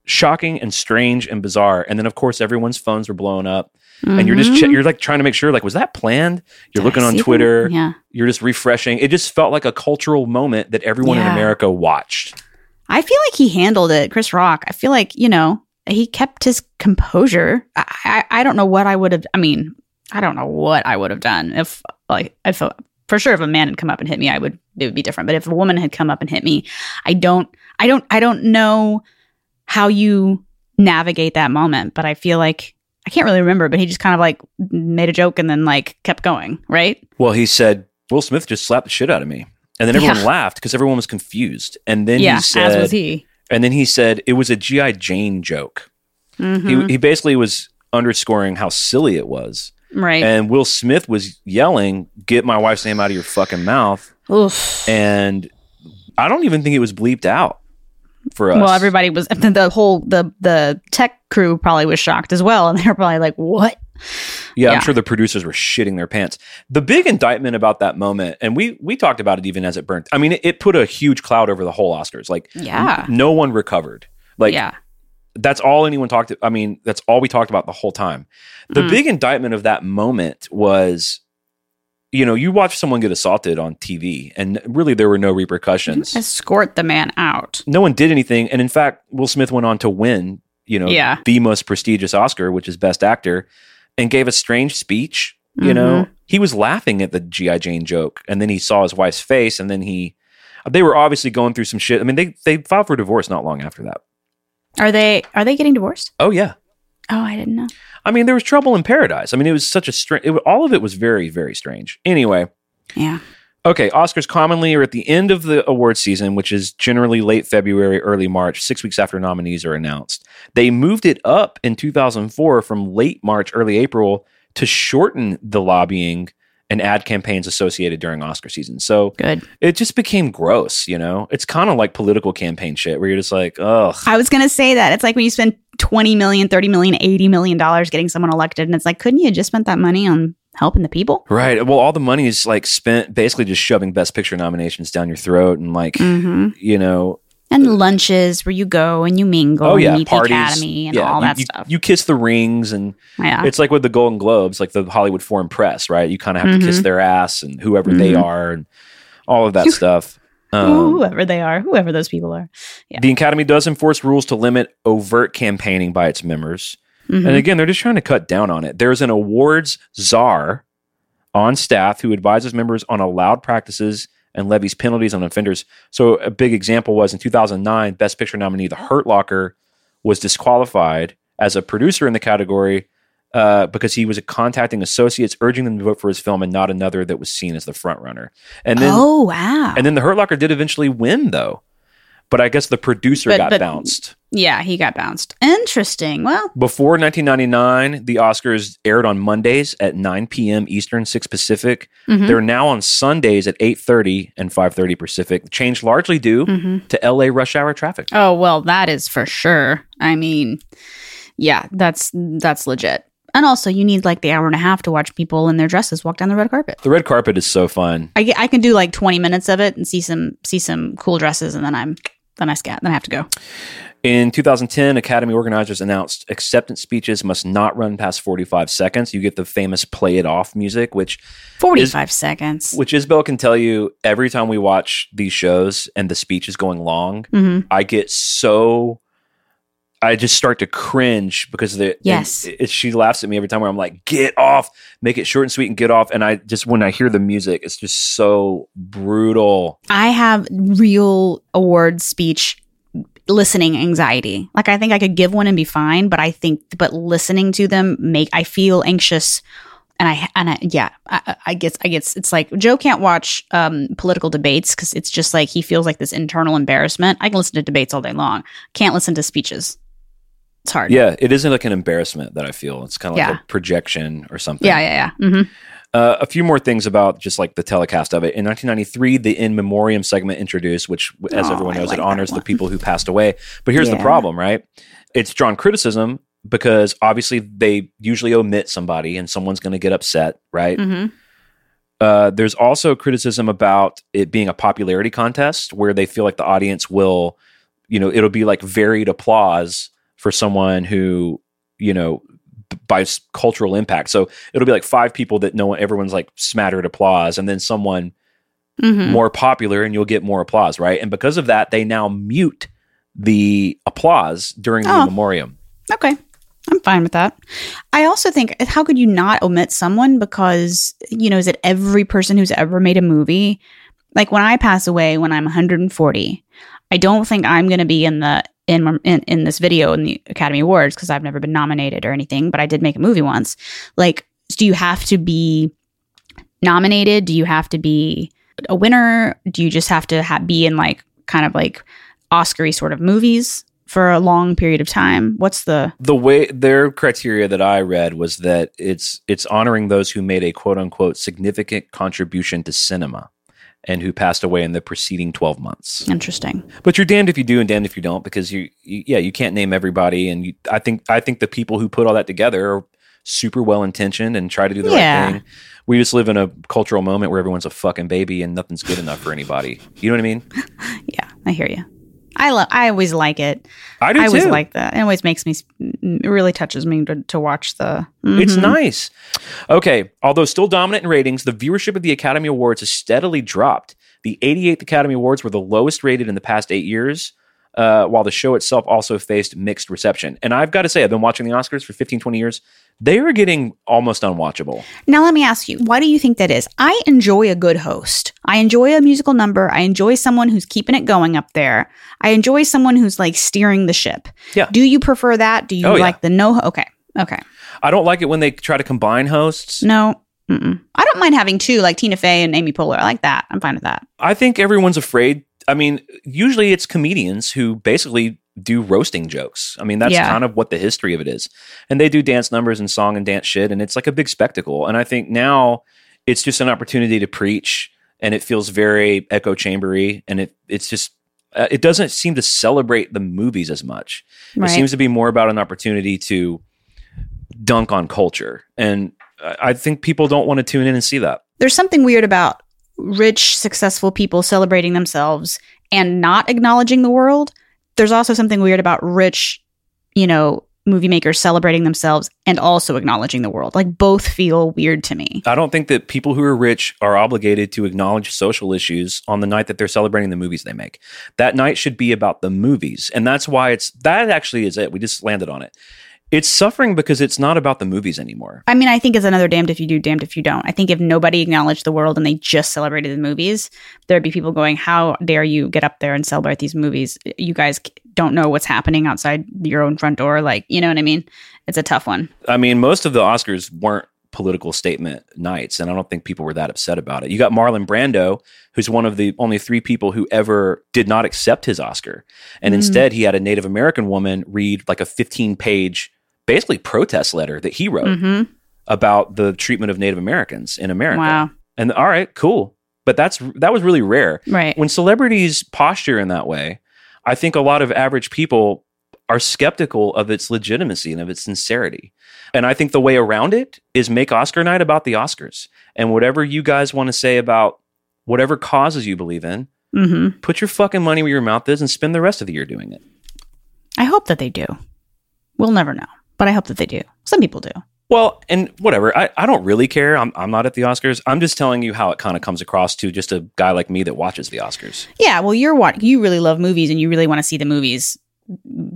shocking and strange and bizarre. And then, of course, everyone's phones were blown up and you're just che- mm-hmm. you're like trying to make sure like was that planned you're Did looking on see them? twitter Yeah, you're just refreshing it just felt like a cultural moment that everyone in america watched I feel like he handled it, Chris Rock. I feel like you know he kept his composure. I I, I don't know what I would have. I mean, I don't know what I would have done if like if a, for sure if a man had come up and hit me, I would it would be different. But if a woman had come up and hit me, I don't I don't I don't know how you navigate that moment. But I feel like I can't really remember. But he just kind of like made a joke and then like kept going. Right? well he said will smith just slapped the shit out of me and then everyone Yeah. laughed because everyone was confused and then yeah. he said as was he. and then he said it was a gi jane joke Mhm. he, he basically was underscoring how silly it was right. and will smith was yelling get my wife's name out of your fucking mouth Oof. and i don't even think it was bleeped out for us Well, everybody was the, whole the the tech crew probably was shocked as well, and they were probably like, "What?" Yeah, I'm sure the producers were shitting their pants. The big indictment about that moment, and we we talked about it even as it burnt. I mean, it, it put a huge cloud over the whole Oscars. Like, Yeah. no one recovered. Like, yeah, that's all anyone talked. I mean, that's all we talked about the whole time. The Mm. big indictment of that moment was, you know, you watch someone get assaulted on TV, and really there were no repercussions. escort the man out. No one did anything, and in fact, Will Smith went on to win. You know, Yeah. the most prestigious Oscar, which is Best Actor, and gave a strange speech. You Mm-hmm. know, he was laughing at the GI Jane joke, and then he saw his wife's face, and then he. They were obviously going through some shit. I mean, they they filed for divorce not long after that. Are they are they getting divorced? Oh yeah, Oh, I didn't know. I mean, there was trouble in paradise. I mean, it was such a strange. All of it was very very strange. Anyway, Yeah, okay, Oscars commonly are at the end of the award season, which is generally late February, early March, six weeks after nominees are announced. They moved it up in 2004 from late March, early April to shorten the lobbying and ad campaigns associated during Oscar season. So good. it just became gross, you know? It's kind of like political campaign shit where you're just like, ugh. I was gonna say that it's like when you spend 20 million, 30 million, 80 million dollars getting someone elected, and it's like, couldn't you just spent that money on helping the people? Right. Well, all the money is like spent basically just shoving Best Picture nominations down your throat and like, Mm-hmm. you know, And lunches where you go and you mingle oh yeah, and meet parties, the academy and yeah, all that you, stuff. You kiss the rings, and yeah, it's like with the Golden Globes, like the Hollywood Foreign Press, right? You kind of have to kiss Mhm. their ass and whoever they Mhm. are, and all of that stuff. Um, whoever they are, whoever those people are. Yeah. The Academy does enforce rules to limit overt campaigning by its members. Mhm. And again, they're just trying to cut down on it. There's an awards czar on staff who advises members on allowed practices and levies penalties on offenders. So a big example was in 2009, Best Picture nominee The Hurt Locker was disqualified as a producer in the category uh, because he was contacting associates urging them to vote for his film and not another that was seen as the front runner. And then oh wow! and then The Hurt Locker did eventually win though. But I guess the producer But- got but- bounced. Yeah, he got bounced. Interesting. Well, Before 1999, the Oscars aired on Mondays at 9 p.m. Eastern, 6 Pacific. mhm. They're now on Sundays at 8:30 and 5:30 Pacific. Changed largely due Mhm. to LA rush hour traffic. Oh well, that is for sure. I mean, yeah, that's that's legit. And also, you need like the hour and a half to watch people in their dresses walk down the red carpet. The red carpet is so fun. I, I can do like twenty minutes of it and see some see some cool dresses, and then I'm then I scat. Then I have to go. In 2010, Academy organizers announced acceptance speeches must not run past 45 seconds. You get the famous "play it off" music, which Forty five seconds. which Isabel can tell you every time we watch these shows and the speech is going long, hmm I get so I just start to cringe because the Yes. and it- she laughs at me every time where I'm like, get off, make it short and sweet and get off. And I just when I hear the music, it's just so brutal. I have real award speech listening anxiety. Like I think I could give one and be fine, but I think but listening to them make I feel anxious. And I and I yeah I, I- I guess I guess it's like Joe can't watch um, political debates because it's just like he feels like this internal embarrassment. I can listen to debates all day long. Can't listen to speeches. It's hard. Yeah, it isn't like an embarrassment that I feel. It's kind of like Yeah. a projection or something. yeah, yeah, yeah. hmm Uh, a few more things about just like the telecast of it. In 1993, the In Memoriam segment introduced, which, as Oh, everyone knows, like it honors the people who passed away. But here's the problem, right? It's drawn criticism because obviously they usually omit somebody and someone's going to get upset, right? hmm Uh, there's also criticism about it being a popularity contest where they feel like the audience will, you know, it'll be like varied applause for someone who, you know, by cultural impact. So it'll be like five people that no one, everyone's like smattered applause, and then someone hmm more popular, and you'll get more applause, right? And because of that, they now mute the applause during the Oh. memoriam. Okay. I'm fine with that. I also think how could you not omit someone because you know is it every person who's ever made a movie like when I pass away when I'm 140 I don't think I'm going to be in the in, in in this video in the Academy Awards because I've never been nominated or anything but I did make a movie once. Like do you have to be nominated? Do you have to be a winner? Do you just have to ha- be in like kind of like Oscar-y sort of movies for a long period of time? What's the the way their criteria that I read was that it's it's honoring those who made a quote unquote significant contribution to cinema and who passed away in the preceding 12 months. Interesting. But you're damned if you do and damned if you don't because you, you yeah, you can't name everybody and you, I think I think the people who put all that together are super well intentioned and try to do the Yeah. right thing. We just live in a cultural moment where everyone's a fucking baby and nothing's good enough for anybody. You know what I mean? Yeah, I hear you. I love. I always like it. I do I always too. like that. It always makes me. It really touches me to, to watch the. It's Mhm. nice. Okay, although still dominant in ratings, the viewership of the Academy Awards has steadily dropped. The 88th Academy Awards were the lowest rated in the past eight years, uh, while the show itself also faced mixed reception. And I've got to say, I've been watching the Oscars for 15, 20 years. They are getting almost unwatchable. Now let me ask you, why do you think that is? I enjoy a good host. I enjoy a musical number. I enjoy someone who's keeping it going up there. I enjoy someone who's like steering the ship. Yeah. Do you prefer that? Do you Oh, yeah. like the no? Okay. Okay. I don't like it when they try to combine hosts. No. Mm-mm. I don't mind having two, like Tina Fey and Amy Poehler. I like that. I'm fine with that. I think everyone's afraid. I mean, usually it's comedians who basically do roasting jokes. I mean, that's Yeah. kind of what the history of it is. And they do dance numbers and song and dance shit, and it's like a big spectacle. And I think now it's just an opportunity to preach, and it feels very echo chambery, and it it's just uh, it doesn't seem to celebrate the movies as much. Right. It seems to be more about an opportunity to dunk on culture, and I I think people don't want to tune in and see that. there's something weird about rich, successful people celebrating themselves and not acknowledging the world. There's also something weird about rich, you know, movie makers celebrating themselves and also acknowledging the world. Like both feel weird to me. I don't think that people who are rich are obligated to acknowledge social issues on the night that they're celebrating the movies they make. That night should be about the movies. And that's why it's that actually is it. We just landed on it. It's suffering because it's not about the movies anymore. I mean, I think it's another damned if you do, damned if you don't. I think if nobody acknowledged the world and they just celebrated the movies, there'd be people going, How dare you get up there and celebrate these movies? You guys don't know what's happening outside your own front door. Like, you know what I mean? It's a tough one. I mean, most of the Oscars weren't political statement nights, and I don't think people were that upset about it. You got Marlon Brando, who's one of the only three people who ever did not accept his Oscar, and Mm. instead he had a Native American woman read like a 15 page, basically protest letter that he wrote hmm about the treatment of Native Americans in America. Wow. And all right, cool, but that's that was really rare. Right. When celebrities posture in that way, I think a lot of average people are skeptical of its legitimacy and of its sincerity. And I think the way around it is make Oscar night about the Oscars. And whatever you guys want to say about whatever causes you believe in, hmm put your fucking money where your mouth is and spend the rest of the year doing it. I hope that they do. We'll never know, but I hope that they do. Some people do. Well, and whatever. I, I don't really care. I'm, I'm not at the Oscars. I'm just telling you how it kind of comes across to just a guy like me that watches the Oscars. Yeah. Well, you're what you really love movies, and you really want to see the movies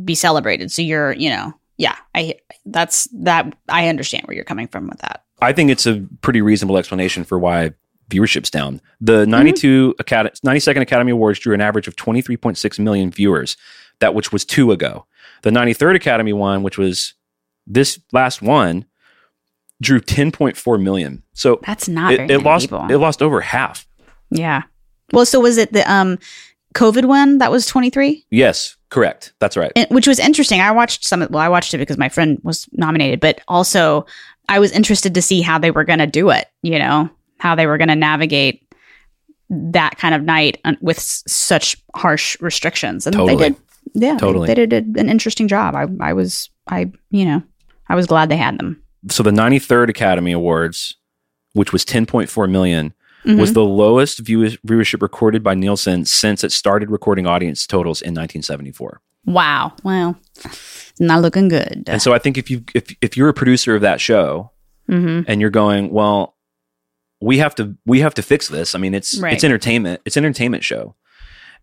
be celebrated. So you're, you know, yeah. I that's that. I understand where you're coming from with that. I think it's a pretty reasonable explanation for why viewership's down. The 92 mm-hmm. Acad- 92nd Academy Awards drew an average of 23.6 million viewers, that which was two ago. The 93rd Academy one, which was this last one, drew 10.4 million. So That's not it, very it lost people. it lost over half. yeah. Well, so was it the um COVID one that was 23? Yes, correct. That's right. And- which was interesting. I watched some. Well, I watched it because my friend was nominated, but also I was interested to see how they were going to do it. You know, how they were going to navigate that kind of night with s- such harsh restrictions, and Totally. they did. Yeah, they- Totally. They, did an interesting job. I, I was, I, you know, I was glad they had them. so the 93rd Academy Awards, which was 10.4 million, Mhm. was the lowest view- viewership recorded by Nielsen since it started recording audience totals in 1974. wow. Well, not looking good. And so I think if you if if you're a producer of that show hmm and you're going, well, we have to we have to fix this. I mean, it's Right. it's entertainment. It's an entertainment show.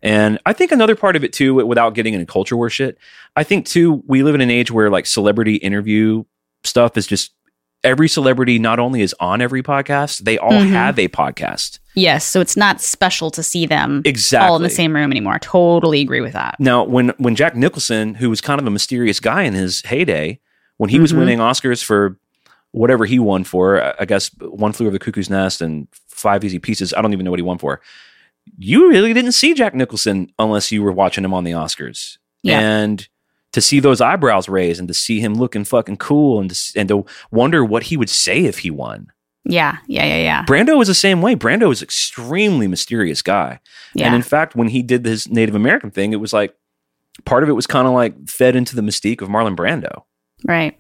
And I think another part of it too, without getting into culture war shit, I think too, we live in an age where like celebrity interview stuff is just every celebrity not only is on every podcast, they all Mhm. have a podcast. Yes. So it's not special to see them Exactly. all in the same room anymore. Totally agree with that. Now, when when Jack Nicholson, who was kind of a mysterious guy in his heyday, when he was Mhm. winning Oscars for whatever he won for, I- I guess One Flew Over the Cuckoo's Nest and Five Easy Pieces. I don't even know what he won for. You really didn't see Jack Nicholson unless you were watching him on the Oscars, Yeah. and to see those eyebrows raised and to see him looking fucking cool and to, and to wonder what he would say if he won. Yeah. Yeah. Yeah. Yeah. Brando was the same way. Brando was an extremely mysterious guy. Yeah. And in fact, when he did his Native American thing, it was like part of it was kind of like fed into the mystique of Marlon Brando. right.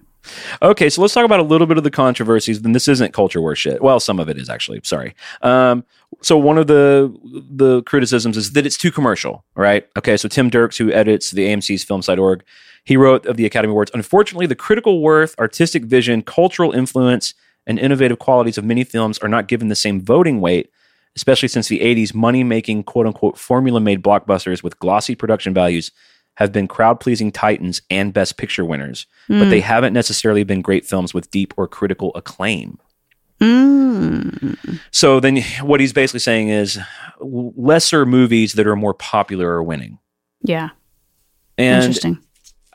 Okay, so let's talk about a little bit of the controversies. Then this isn't culture war shit. Well, some of it is actually. Sorry. Um, so one of the the criticisms is that it's too commercial, right? Okay, so Tim Dirks, who edits the AMC's film site org, he wrote of the Academy Awards. Unfortunately, the critical worth, artistic vision, cultural influence, and innovative qualities of many films are not given the same voting weight, especially since the 80s money making quote unquote formula made blockbusters with glossy production values have been crowd pleasing titans and best picture winners but Mm. they haven't necessarily been great films with deep or critical acclaim. Mm. So then what he's basically saying is lesser movies that are more popular are winning. Yeah. And Interesting.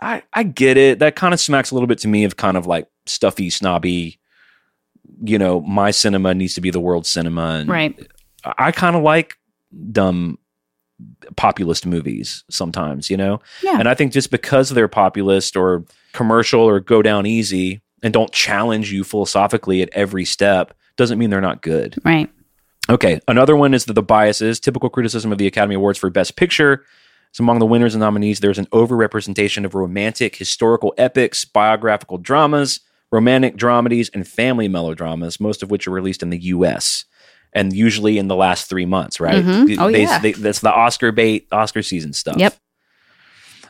I, I get it. That kind of smacks a little bit to me of kind of like stuffy, snobby, you know, my cinema needs to be the world cinema. And Right. I kind of like dumb populist movies sometimes, you know? Yeah. And I think just because they're populist or commercial or go down easy and don't challenge you philosophically at every step doesn't mean they're not good. Right. Okay, another one is that the biases, typical criticism of the Academy Awards for Best Picture. So among the winners and nominees, there's an overrepresentation of romantic, historical epics, biographical dramas, romantic dramedies, and family melodramas, most of which are released in the U.S. and usually in the last three months. Right? Mhm. Oh, They- yeah. they- that's the Oscar bait, Oscar season stuff. Yep.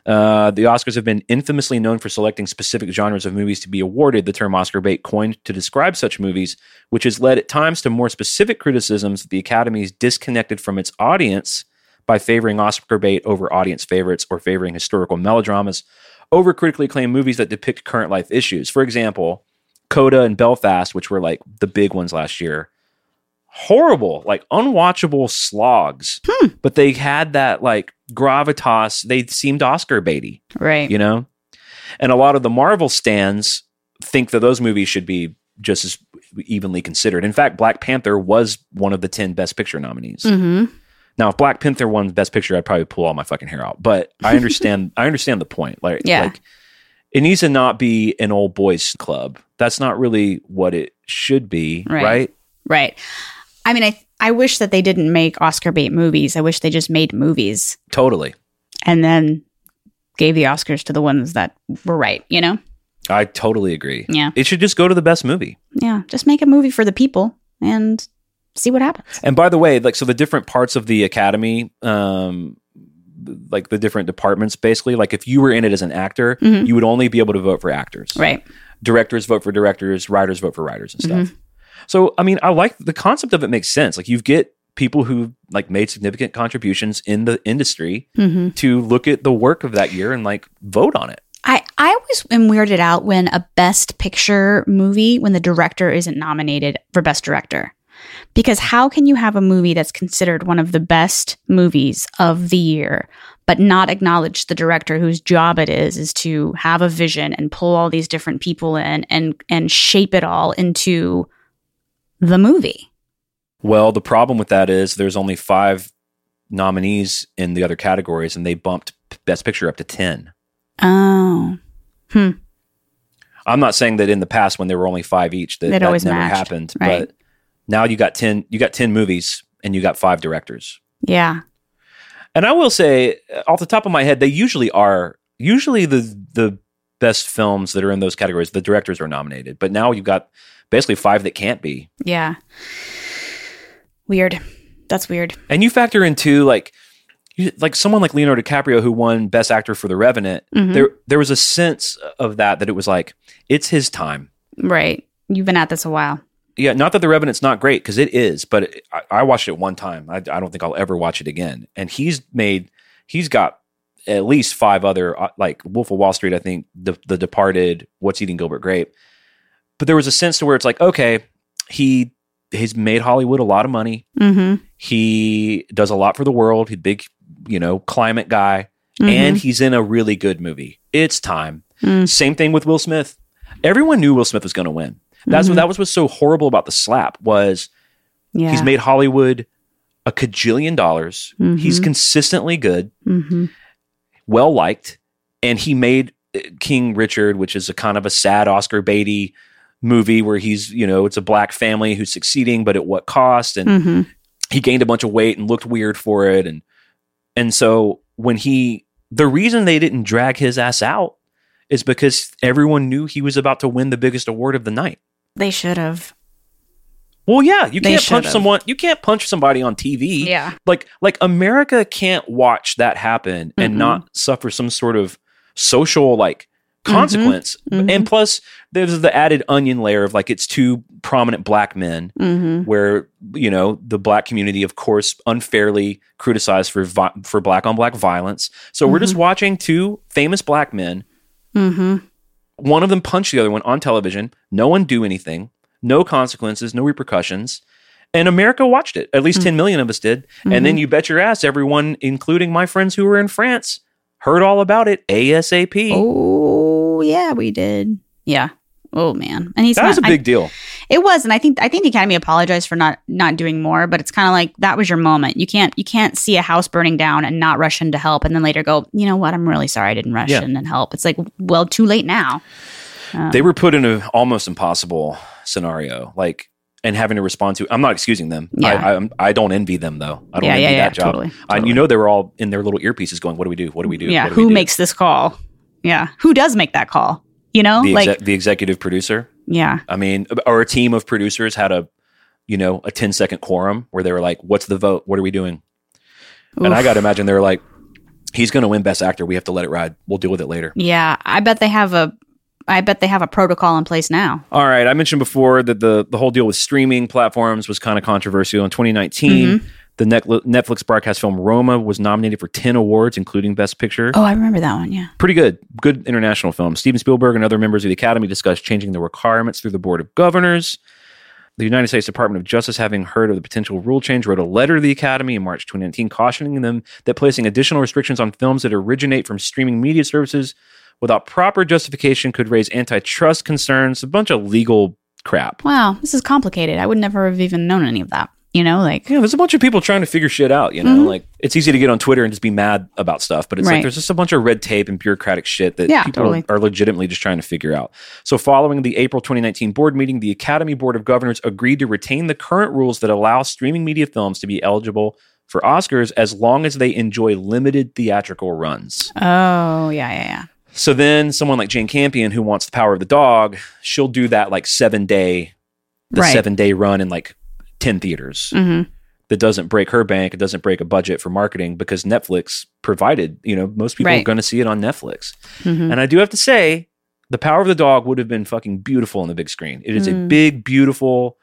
Uh, the Oscars have been infamously known for selecting specific genres of movies to be awarded. The term Oscar bait coined to describe such movies, which has led at times to more specific criticisms that the Academy is disconnected from its audience by favoring Oscar bait over audience favorites or favoring historical melodramas over critically acclaimed movies that depict current life issues. For example, Coda and Belfast, which were like the big ones last year, horrible, like unwatchable slogs. But they had that like gravitas. They seemed Oscar baity, Right. you know? And a lot of the Marvel stands think that those movies should be just as evenly considered. In fact, Black Panther was one of the 10 Best Picture nominees. hmm Now, if Black Panther won Best Picture, I'd probably pull all my fucking hair out. But I understand. I understand the point. Like, Yeah. like it needs to not be an old boys club. That's not really what it should be, Right. right? Right. I mean, I I wish that they didn't make Oscar bait movies. I wish they just made movies Totally. and then gave the Oscars to the ones that were right. You know? I totally agree. Yeah. It should just go to the best movie. Yeah. Just make a movie for the people and see what happens. And by the way, like so the different parts of the academy, um, like the different departments, basically, like if you were in it as an actor, Mhm. you would only be able to vote for actors. Right. Directors vote for directors, writers vote for writers and stuff. Mm-hmm. So I mean, I like the concept of it makes sense. Like you get people who like made significant contributions in the industry hmm to look at the work of that year and like vote on it. I, I always am weirded out when a best picture movie, when the director isn't nominated for best director. Because how can you have a movie that's considered one of the best movies of the year, but not acknowledge the director whose job it is, is to have a vision and pull all these different people in and, and shape it all into the movie? Well, the problem with that is there's only five nominees in the other categories, and they bumped Best Picture up to ten. Oh, Hmm. I'm not saying that in the past when there were only five each that that always never matched, happened, right. but now you got ten you got ten movies and you got five directors. yeah. And I will say, uh, off the top of my head, they usually are usually the the best films that are in those categories. The directors are nominated, but now you've got basically five that can't be. Yeah. Weird. That's weird. And you factor in too, like you, like someone like Leonardo DiCaprio who won Best Actor for The Revenant. Mhm. There there was a sense of that that it was like it's his time. Right. You've been at this a while. Yeah, not that The Revenant's not great because it is, but it, I, I watched it one time. I, I don't think I'll ever watch it again. And he's made, he's got at least five other uh, like Wolf of Wall Street. I think the The Departed, What's Eating Gilbert Grape. But there was a sense to where it's like, okay, he he's made Hollywood a lot of money. Mm-hmm. He does a lot for the world. He's a big, you know, climate guy, Mm-hmm. and he's in a really good movie. It's time. Mm. Same thing with Will Smith. Everyone knew Will Smith was going to win. That's Mhm. what that was what's so horrible about the slap was yeah. he's made Hollywood a cajillion dollars. He's Mhm. consistently good, Mm-hmm. well liked, and he made uh, King Richard, which is a kind of a sad Oscar baity movie where he's you know it's a black family who's succeeding, but at what cost? And Mm-hmm. he gained a bunch of weight and looked weird for it, and and so when he the reason they didn't drag his ass out is because everyone knew he was about to win the biggest award of the night. They should have. Well, yeah, you They can't punch should've. someone. You can't punch somebody on TV. Yeah. like like America can't watch that happen and Mm-mm. not suffer some sort of social like Mm-hmm. consequence. Mhm. And plus, there's the added onion layer of like it's two prominent black men Mm-hmm. where you know the black community, of course, unfairly criticized for vi- for black on black violence. So we're just watching two famous black men. Mm-hmm. One of them punch the other one on television. No one do anything. No consequences. No repercussions. And America watched it. At least 10 million of us did. And then you bet your ass, everyone, including my friends who were in France, heard all about it ASAP. Oh yeah, we did. Yeah. Oh man, and he's that not, was a big deal. it was, and I think I think the Academy apologized for not not doing more, but it's kind of like that was your moment. You can't you can't see a house burning down and not rush in to help, and then later go, you know what? I'm really sorry I didn't rush Yeah. in and help. It's like, well, too late now. Uh, They were put in an almost impossible scenario, like, and having to respond to. I'm not excusing them. Yeah. I, I, I don't envy them, though. I don't Yeah, envy yeah, yeah, that job. totally, I, you know, they were all in their little earpieces going, What do we do? What do we do? yeah, What do we who do?" makes this call? Yeah, who does make that call? You know, the, like the executive producer? yeah, I mean, or a team of producers had a, you know, a 10 second quorum where they were like, What's the vote? What are we doing? And I got to imagine they were like, He's going to win Best Actor. We have to let it ride. We'll deal with it later. yeah. I bet they have a, I bet they have a protocol in place now. All right. I mentioned before that the, the whole deal with streaming platforms was kind of controversial. In 2019, Mm-hmm. The Netflix broadcast film Roma was nominated for 10 awards, including Best Picture. Oh, I remember that one. Yeah. Pretty good. Good international film. Steven Spielberg and other members of the Academy discussed changing the requirements through the Board of Governors. The United States Department of Justice, having heard of the potential rule change, wrote a letter to the Academy in March 2019 cautioning them that placing additional restrictions on films that originate from streaming media services without proper justification could raise antitrust concerns, a bunch of legal crap. Wow, this is complicated. I would never have even known any of that. You know, like Yeah, there's a bunch of people trying to figure shit out, you know? Mhm. Like it's easy to get on Twitter and just be mad about stuff, but it's like there's just a bunch of red tape and bureaucratic shit that Yeah, people totally. are legitimately just trying to figure out. So following the April 2019 board meeting, the Academy Board of Governors agreed to retain the current rules that allow streaming media films to be eligible for Oscars as long as they enjoy limited theatrical runs. oh yeah, yeah, yeah. So then someone like Jane Campion who wants the power of the dog, she'll do that like 7 day the Right. 7 day run and like 10 theaters hmm that doesn't break her bank. It doesn't break a budget for marketing because Netflix provided, you know, most people are going to see it on Netflix. hmm And I do have to say, The Power of the Dog would have been fucking beautiful on the big screen. It is a Mm. big, beautiful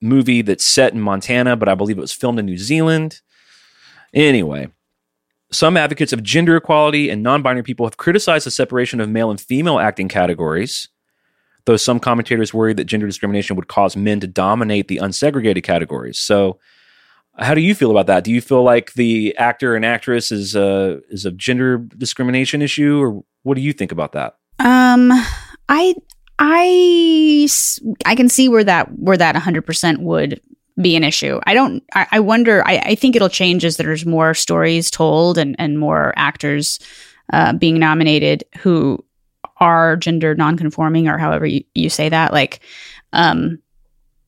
movie that's set in Montana, but I believe it was filmed in New Zealand. Anyway, some advocates of gender equality and non binary people have criticized the separation of male and female acting categories, though some commentators worried that gender discrimination would cause men to dominate the unsegregated categories. So, how do you feel about that? Do you feel like the actor and actress is a is a gender discrimination issue, or what do you think about that? Um, I, I, I can see where that where that 100 percent would be an issue. I don't. I, I wonder. I, I think it'll change as there's more stories told and and more actors uh, being nominated who are gender nonconforming or however you, you say that. Like, um,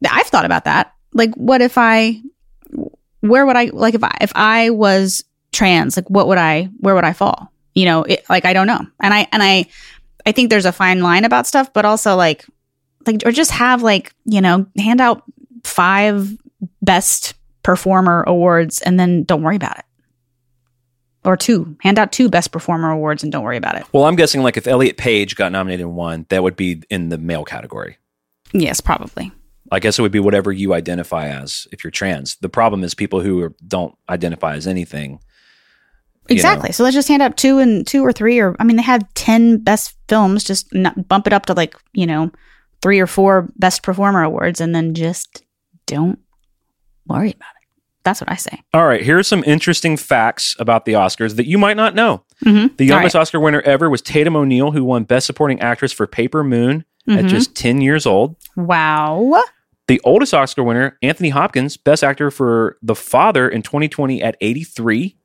I've thought about that. Like, what if I? Where would I like if I if I was trans? Like, what would I? Where would I fall? You know, it, like I don't know. And I and I I think there's a fine line about stuff, but also like like or just have like, you know, hand out five best performer awards and then don't worry about it. Or two. Hand out two best performer awards and don't worry about it. Well, I'm guessing like if Elliot Page got nominated in one, that would be in the male category. Yes, probably. I guess it would be whatever you identify as if you're trans. The problem is people who are, don't identify as anything. Exactly. know. So let's just hand out two and two or three or I mean they had 10 best films just not, bump it up to like, you know, three or four best performer awards and then just don't worry about it. That's what I say. All right, here are some interesting facts about the Oscars that you might not know. Mhm. The youngest Oscar winner ever was Tatum O'Neal, who won Best Supporting Actress for Paper Moon at Mhm. just 10 years old. Wow. The oldest Oscar winner, Anthony Hopkins, Best Actor for The Father in 2020 at 83.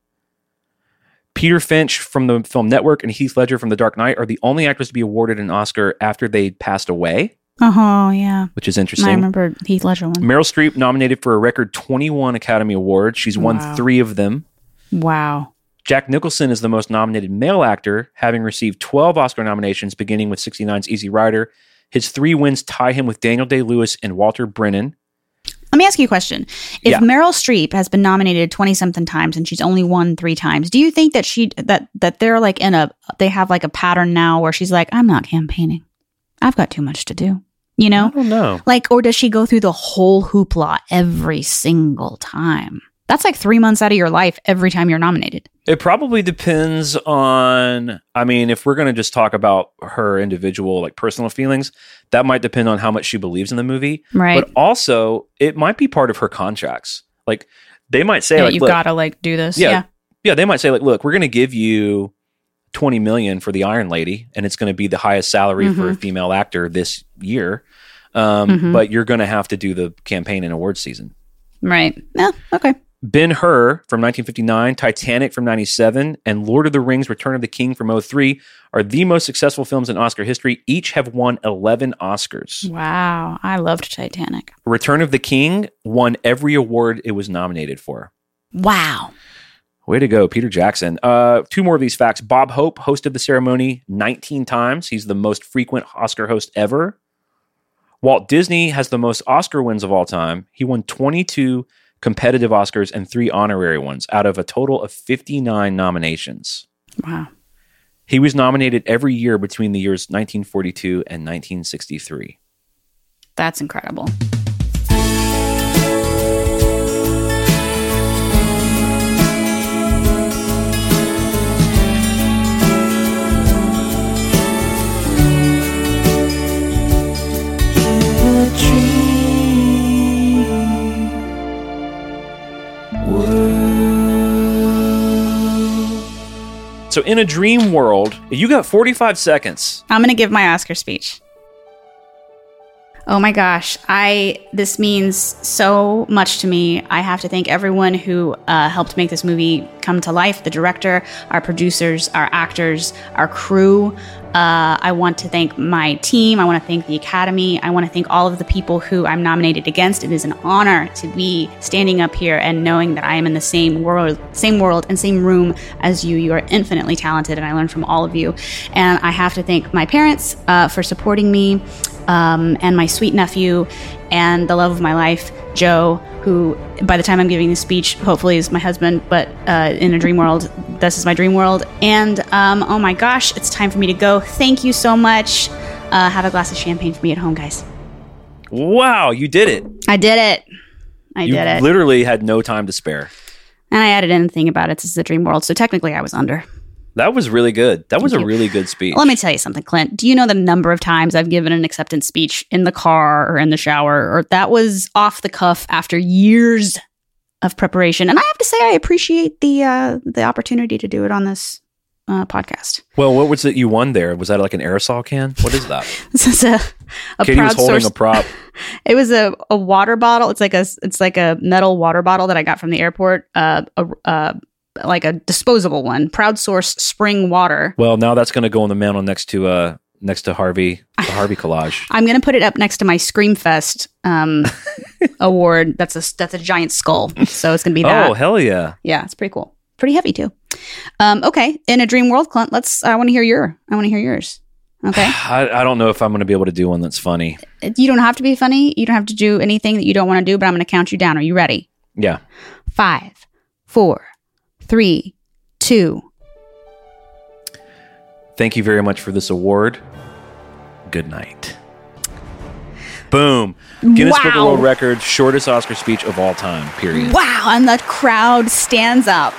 Peter Finch from the film Network and Heath Ledger from The Dark Knight are the only actors to be awarded an Oscar after they passed away, Oh yeah. which is interesting. I remember Heath Ledger one. Meryl Streep nominated for a record 21 Academy Awards. She's won Wow. three of them. Wow. Jack Nicholson is the most nominated male actor, having received 12 Oscar nominations, beginning with 69's Easy Rider. His three wins tie him with Daniel Day Lewis and Walter Brennan. Let me ask you a question. If Yeah. Meryl Streep has been nominated 20 something times and she's only won 3 times, do you think that she that that they're like in a they have like a pattern now where she's like I'm not campaigning. I've got too much to do. You I know? don't know. Like or does she go through the whole hoopla every single time? That's like 3 months out of your life every time you're nominated. It probably depends on. I mean, if we're going to just talk about her individual, like personal feelings, that might depend on how much she believes in the movie. Right? But also, it might be part of her contracts. Like, they might say, yeah, like, you've got to like do this. Yeah. Yeah. yeah, they might say, like, look, we're going to give you 20 million for the Iron Lady, and it's going to be the highest salary for a female actor this year. Um, Mhm. But you're going to have to do the campaign and awards season. Right. Yeah, okay. Ben Hur from 1959, Titanic from 97, and Lord of the Rings Return of the King from 03 are the most successful films in Oscar history. Each have won 11 Oscars. Wow. I loved Titanic. Return of the King won every award it was nominated for. Wow. Way to go, Peter Jackson. Uh, two more of these facts. Bob Hope hosted the ceremony 19 times. He's the most frequent Oscar host ever. Walt Disney has the most Oscar wins of all time. He won 22 competitive Oscars and three honorary ones out of a total of 59 nominations. Wow. He was nominated every year between the years 1942 and 1963. That's incredible. So, in a dream world, you got 45 seconds. I'm going to give my Oscar speech. Oh my gosh, I this means so much to me. I have to thank everyone who uh, helped make this movie come to life: the director, our producers, our actors, our crew. Uh, I want to thank my team. I want to thank the Academy. I want to thank all of the people who I'm nominated against. It is an honor to be standing up here and knowing that I am in the same world, same world, and same room as you. You are infinitely talented, and I learn from all of you. And I have to thank my parents uh, for supporting me um, and my sweet nephew and the love of my life, Joe, who by the time I'm giving this speech, hopefully is my husband, but uh, in a dream world, this is my dream world. And um, oh my gosh, it's time for me to go. Thank you so much. Uh, have a glass of champagne for me at home, guys. Wow, you did it. I did it. I you did it. literally had no time to spare. and I added in a thing about it. This is a dream world. So technically, I was under. That was really good. That was Thank a you. really good speech. Let me tell you something, Clint. Do you know the number of times I've given an acceptance speech in the car or in the shower? Or that was off the cuff after years of preparation. And I have to say, I appreciate the uh, the opportunity to do it on this uh, podcast. well, what was it you won there? Was that like an aerosol can? What is that? This is a, a Katie was holding source. a prop. it was a, a water bottle. It's like a it's like a metal water bottle that I got from the airport. Uh, a, uh, like a disposable one. Proud source spring water. Well, now that's going to go on the mantle next to uh next to Harvey, the Harvey collage. I'm gonna put it up next to my Screamfest um, award. That's a that's a giant skull, so it's gonna be that. Oh, hell yeah. Yeah, it's pretty cool. Pretty heavy too. Um, okay, in a dream world, Clint. Let's. I want to hear your. I want to hear yours. Okay, I, I don't know if I'm going to be able to do one that's funny. you don't have to be funny. You don't have to do anything that you don't want to do. But I'm going to count you down. Are you ready? Yeah. Five, four, three, two. Thank you very much for this award. Good night. Boom. Guinness Book of World Records, shortest Oscar speech of all time, period. Wow! And the crowd stands up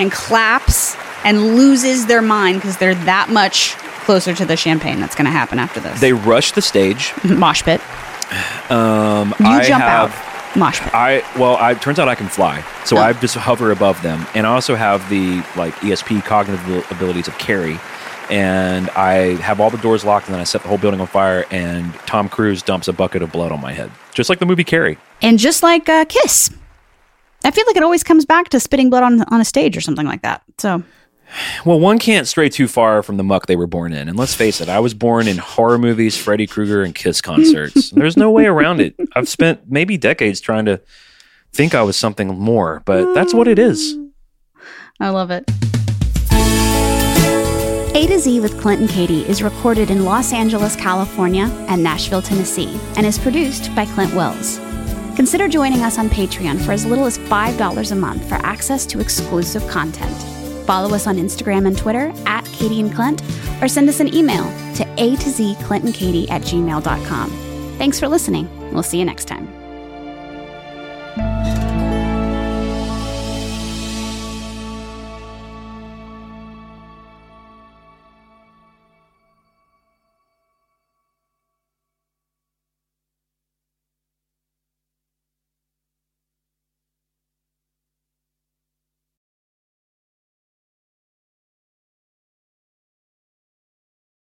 and claps and loses their mind because they're that much closer to the champagne that's going to happen after this. They rush the stage. mosh pit. Um, You I jump have, out. Mosh pit. I well, I turns out I can fly, so Oh. I just hover above them, and I also have the like ESP cognitive abilities of Carrie, and I have all the doors locked, and then I set the whole building on fire, and Tom Cruise dumps a bucket of blood on my head, just like the movie Carrie. And just like uh, Kiss, I feel like it always comes back to spitting blood on on a stage or something like that. So Well, one can't stray too far from the muck they were born in, and let's face it, I was born in horror movies, Freddy Krueger, and Kiss concerts. There's no way around it. I've spent maybe decades trying to think I was something more, but that's what it is. I love it. A to Z with Clint and Katie is recorded in Los Angeles, California, and Nashville, Tennessee, and is produced by Clint Wells. Consider joining us on Patreon for as little as $5 a month for access to exclusive content. Follow us on Instagram and Twitter at Katie and Clint, or send us an email to A to Z Clint and Katie at gmail.com. Thanks for listening. We'll see you next time.